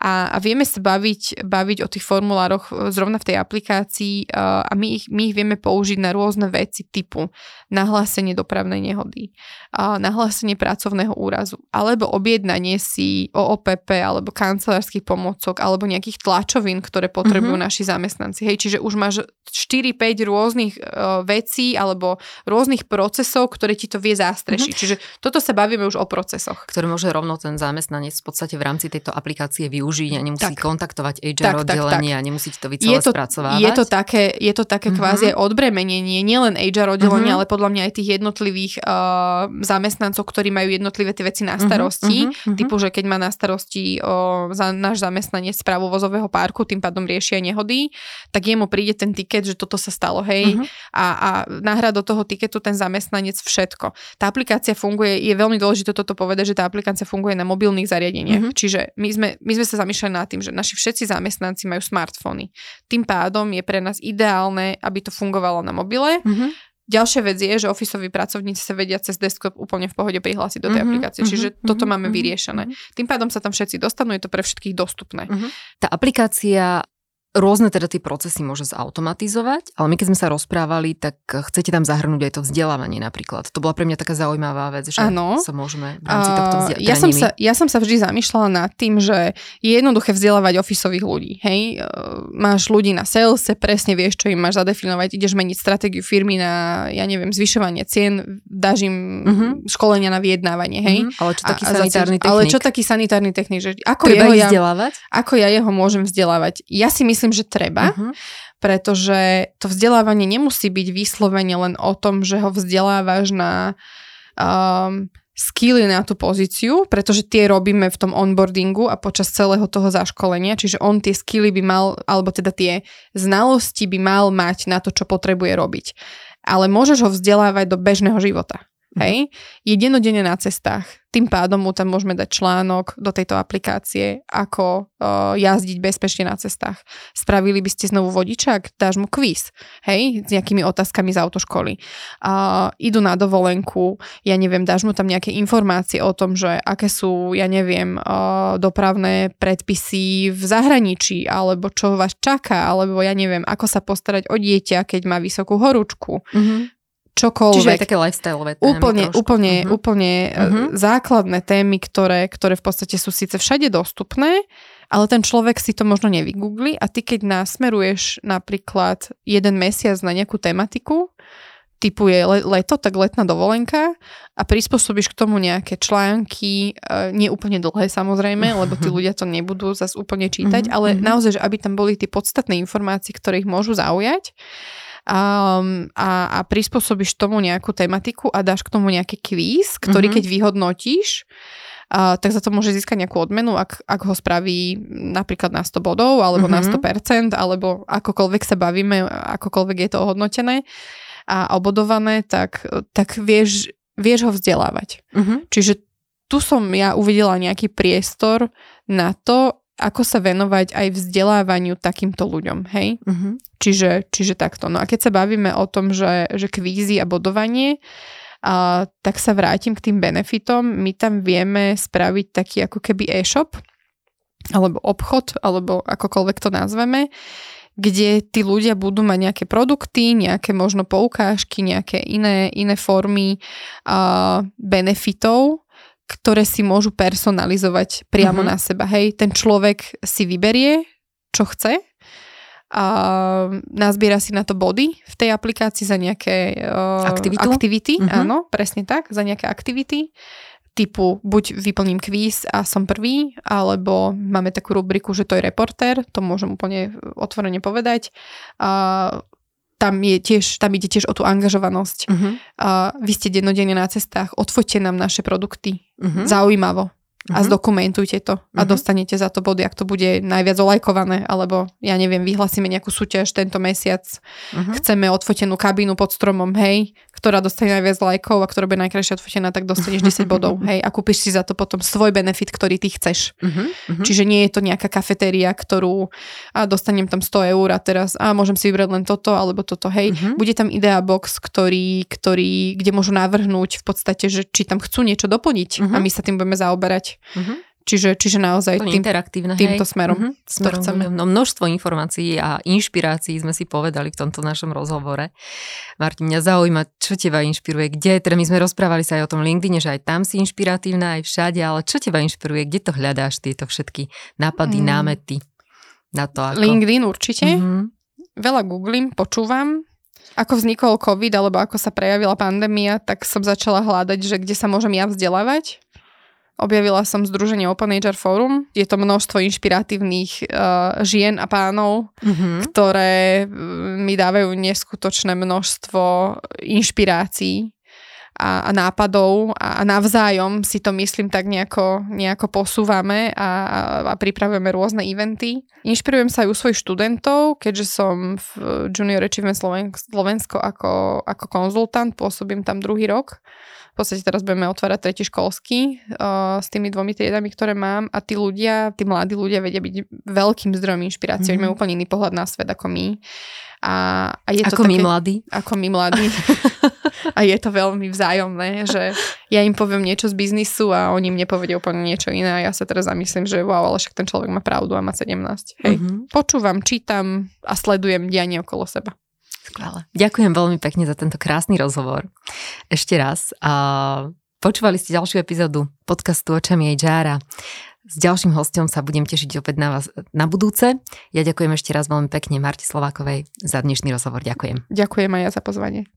A, a vieme sa baviť, baviť o tých formulároch zrovna v tej aplikácii a my ich, my ich vieme použiť na rôzne veci typu nahlásenie dopravnej nehody, nahlásenie pracovného úrazu, alebo objednanie si OOPP alebo kancelárskych pomocok, alebo nejakých tlačovín, ktoré potrebujú mm-hmm. naši zamestnanci. Hej, čiže už máš 4-5 rôznych uh, vecí alebo rôznych procesov, ktoré ti to vie zastrešiť. Mm-hmm. Čiže toto sa bavíme už o procesoch. Ktoré môže rovno ten zamestnanec v podstate v rámci tejto aplikácie využiť a nemusí tak. kontaktovať HR tak, oddelenie tak, tak. a nemusí to vy celé je to, spracovávať. Je to také, je to také mm-hmm. kvázi odbremenenie, nielen HR oddelenie, mm-hmm. ale podľa mňa aj tých jednotlivých uh, zamestnancov, ktorí majú jednotlivé tie veci na mhm, starosti. Mm-hmm. Typu, že keď má na starosti uh, za, náš zamestnanec správu vozového parku, tým pádom riešia nehody, tak jemu príde ten tiket, že toto sa stalo, hej, uh-huh. a, a nahrá do toho tiketu ten zamestnanec všetko. Tá aplikácia funguje, je veľmi dôležité toto povedať, že tá aplikácia funguje na mobilných zariadeniach. Uh-huh. Čiže my sme, my sme sa zamýšľali nad tým, že naši všetci zamestnanci majú smartfóny. Tým pádom je pre nás ideálne, aby to fungovalo na mobile. Uh-huh. Ďalšia vec je, že ofisoví pracovníci sa vedia cez desktop úplne v pohode prihlásiť do tej uh-huh, aplikácie, čiže uh-huh, toto máme uh-huh, vyriešené. Uh-huh. Tým pádom sa tam všetci dostanú, je to pre všetkých dostupné. Uh-huh. Tá aplikácia Rôzne teda tie procesy môže zautomatizovať, ale my keď sme sa rozprávali, tak chcete tam zahrnúť aj to vzdelávanie napríklad. To bola pre mňa taká zaujímavá vec, že ano. sa môžeme v rámci tohto vzdelávania. Ja som, sa, ja som sa vždy zamýšľala nad tým, že je jednoduché vzdelávať ofisových ľudí. Hej? Máš ľudí na sales, presne vieš, čo im máš zadefinovať, ideš meniť stratégiu firmy na, ja neviem, zvyšovanie cien, dáš im uh-huh. školenia na vyjednávanie. Hej? Uh-huh. Ale čo taký a, sanitárny technik? Ale čo taký sanitárny technik? Že ako, jeho ja, vzdelávať? ako ja jeho môžem vzdelávať? Ja si myslím, myslím, že treba, uh-huh. pretože to vzdelávanie nemusí byť vyslovene len o tom, že ho vzdelávaš na um, skilly na tú pozíciu, pretože tie robíme v tom onboardingu a počas celého toho zaškolenia, čiže on tie skilly by mal, alebo teda tie znalosti by mal mať na to, čo potrebuje robiť. Ale môžeš ho vzdelávať do bežného života. Hej? Je denodene na cestách. Tým pádom mu tam môžeme dať článok do tejto aplikácie, ako uh, jazdiť bezpečne na cestách. Spravili by ste znovu vodičák, dáš mu kvíz, hej, s nejakými otázkami z autoškoly. Uh, idú na dovolenku, ja neviem, dáš mu tam nejaké informácie o tom, že aké sú, ja neviem, uh, dopravné predpisy v zahraničí, alebo čo vás čaká, alebo ja neviem, ako sa postarať o dieťa, keď má vysokú horúčku. Mm-hmm čokoľvek. Čiže aj také lifestyleové témy. Úplne, trošku. úplne, uh-huh. úplne uh-huh. základné témy, ktoré, ktoré v podstate sú síce všade dostupné, ale ten človek si to možno nevygoogli a ty keď nasmeruješ napríklad jeden mesiac na nejakú tematiku, typu je leto, tak letná dovolenka a prispôsobíš k tomu nejaké články, e, nie úplne dlhé samozrejme, lebo tí ľudia to nebudú zase úplne čítať, ale naozaj, že aby tam boli tie podstatné informácie, ktoré ich môžu zaujať um, a, a prispôsobíš tomu nejakú tematiku a dáš k tomu nejaký kvíz, ktorý mm-hmm. keď vyhodnotíš, uh, tak za to môže získať nejakú odmenu, ak, ak ho spraví napríklad na 100 bodov alebo mm-hmm. na 100%, alebo akokoľvek sa bavíme, akokoľvek je to ohodnotené a obodované, tak, tak vieš, vieš ho vzdelávať. Mm-hmm. Čiže tu som ja uvidela nejaký priestor na to, ako sa venovať aj vzdelávaniu takýmto ľuďom, hej? Uh-huh. Čiže, čiže takto. No a keď sa bavíme o tom, že, že kvízy a bodovanie, a, tak sa vrátim k tým benefitom. My tam vieme spraviť taký ako keby e-shop, alebo obchod, alebo akokoľvek to nazveme, kde tí ľudia budú mať nejaké produkty, nejaké možno poukážky, nejaké iné, iné formy uh, benefitov, ktoré si môžu personalizovať priamo uh-huh. na seba. Hej, ten človek si vyberie, čo chce a nazbiera si na to body v tej aplikácii za nejaké uh, aktivity. Uh-huh. Áno, presne tak, za nejaké aktivity typu buď vyplním kvíz a som prvý, alebo máme takú rubriku, že to je reporter, to môžem úplne otvorene povedať. A tam, je tiež, tam ide tiež o tú angažovanosť. Uh-huh. A vy ste dennodenne na cestách, odfoďte nám naše produkty. Uh-huh. Zaujímavo. Uh-huh. a mhm. zdokumentujte to a uh-huh. dostanete za to body, ak to bude najviac olajkované, alebo ja neviem, vyhlasíme nejakú súťaž tento mesiac, uh-huh. chceme odfotenú kabínu pod stromom, hej, ktorá dostane najviac lajkov a ktorá bude najkrajšie odfotená, tak dostaneš 10 bodov, hej, a kúpiš si za to potom svoj benefit, ktorý ty chceš. Uh-huh. Uh-huh. Čiže nie je to nejaká kafetéria, ktorú a dostanem tam 100 eur a teraz a môžem si vybrať len toto alebo toto, hej. Uh-huh. Bude tam idea box, ktorý, ktorý, kde môžu navrhnúť v podstate, že či tam chcú niečo doplniť uh-huh. a my sa tým budeme zaoberať. Uh-huh. Čiže, čiže naozaj tým, interaktívne, týmto hej. smerom. Uh-huh. smerom chceme. No, množstvo informácií a inšpirácií sme si povedali v tomto našom rozhovore. Martin, mňa zaujíma, čo teba inšpiruje, kde, teda my sme rozprávali sa aj o tom LinkedIn, že aj tam si inšpiratívna, aj všade, ale čo teba inšpiruje, kde to hľadáš, tieto všetky nápady, mm. námety na to? Ako... LinkedIn určite. Mm-hmm. Veľa googlím, počúvam, ako vznikol COVID alebo ako sa prejavila pandémia, tak som začala hľadať, že kde sa môžem ja vzdelávať. Objavila som združenie Open HR Forum. Je to množstvo inšpiratívnych uh, žien a pánov, mm-hmm. ktoré mi dávajú neskutočné množstvo inšpirácií a, a nápadov a, a navzájom si to myslím tak nejako, nejako posúvame a, a pripravujeme rôzne eventy. Inšpirujem sa aj u svojich študentov, keďže som v Junior Achievement Slovensko ako, ako konzultant, pôsobím tam druhý rok. Podstate teraz budeme otvárať tretí školský uh, s tými dvomi triedami, ktoré mám a tí ľudia, tí mladí ľudia vedia byť veľkým zdrojom inšpirácie. Mm-hmm. Majú úplne iný pohľad na svet ako my. A, a je ako to my také, mladí. Ako my mladí. a je to veľmi vzájomné, že ja im poviem niečo z biznisu a oni mne povedia úplne niečo iné a ja sa teraz zamyslím, že wow, ale však ten človek má pravdu a má 17. Hej. Uh-huh. Počúvam, čítam a sledujem dianie okolo seba. Skvelé. Ďakujem veľmi pekne za tento krásny rozhovor. Ešte raz. A počúvali ste ďalšiu epizódu podcastu Očami HR s ďalším hostom sa budem tešiť opäť na vás na budúce. Ja ďakujem ešte raz veľmi pekne Marti Slovákovej za dnešný rozhovor. Ďakujem. Ďakujem aj ja za pozvanie.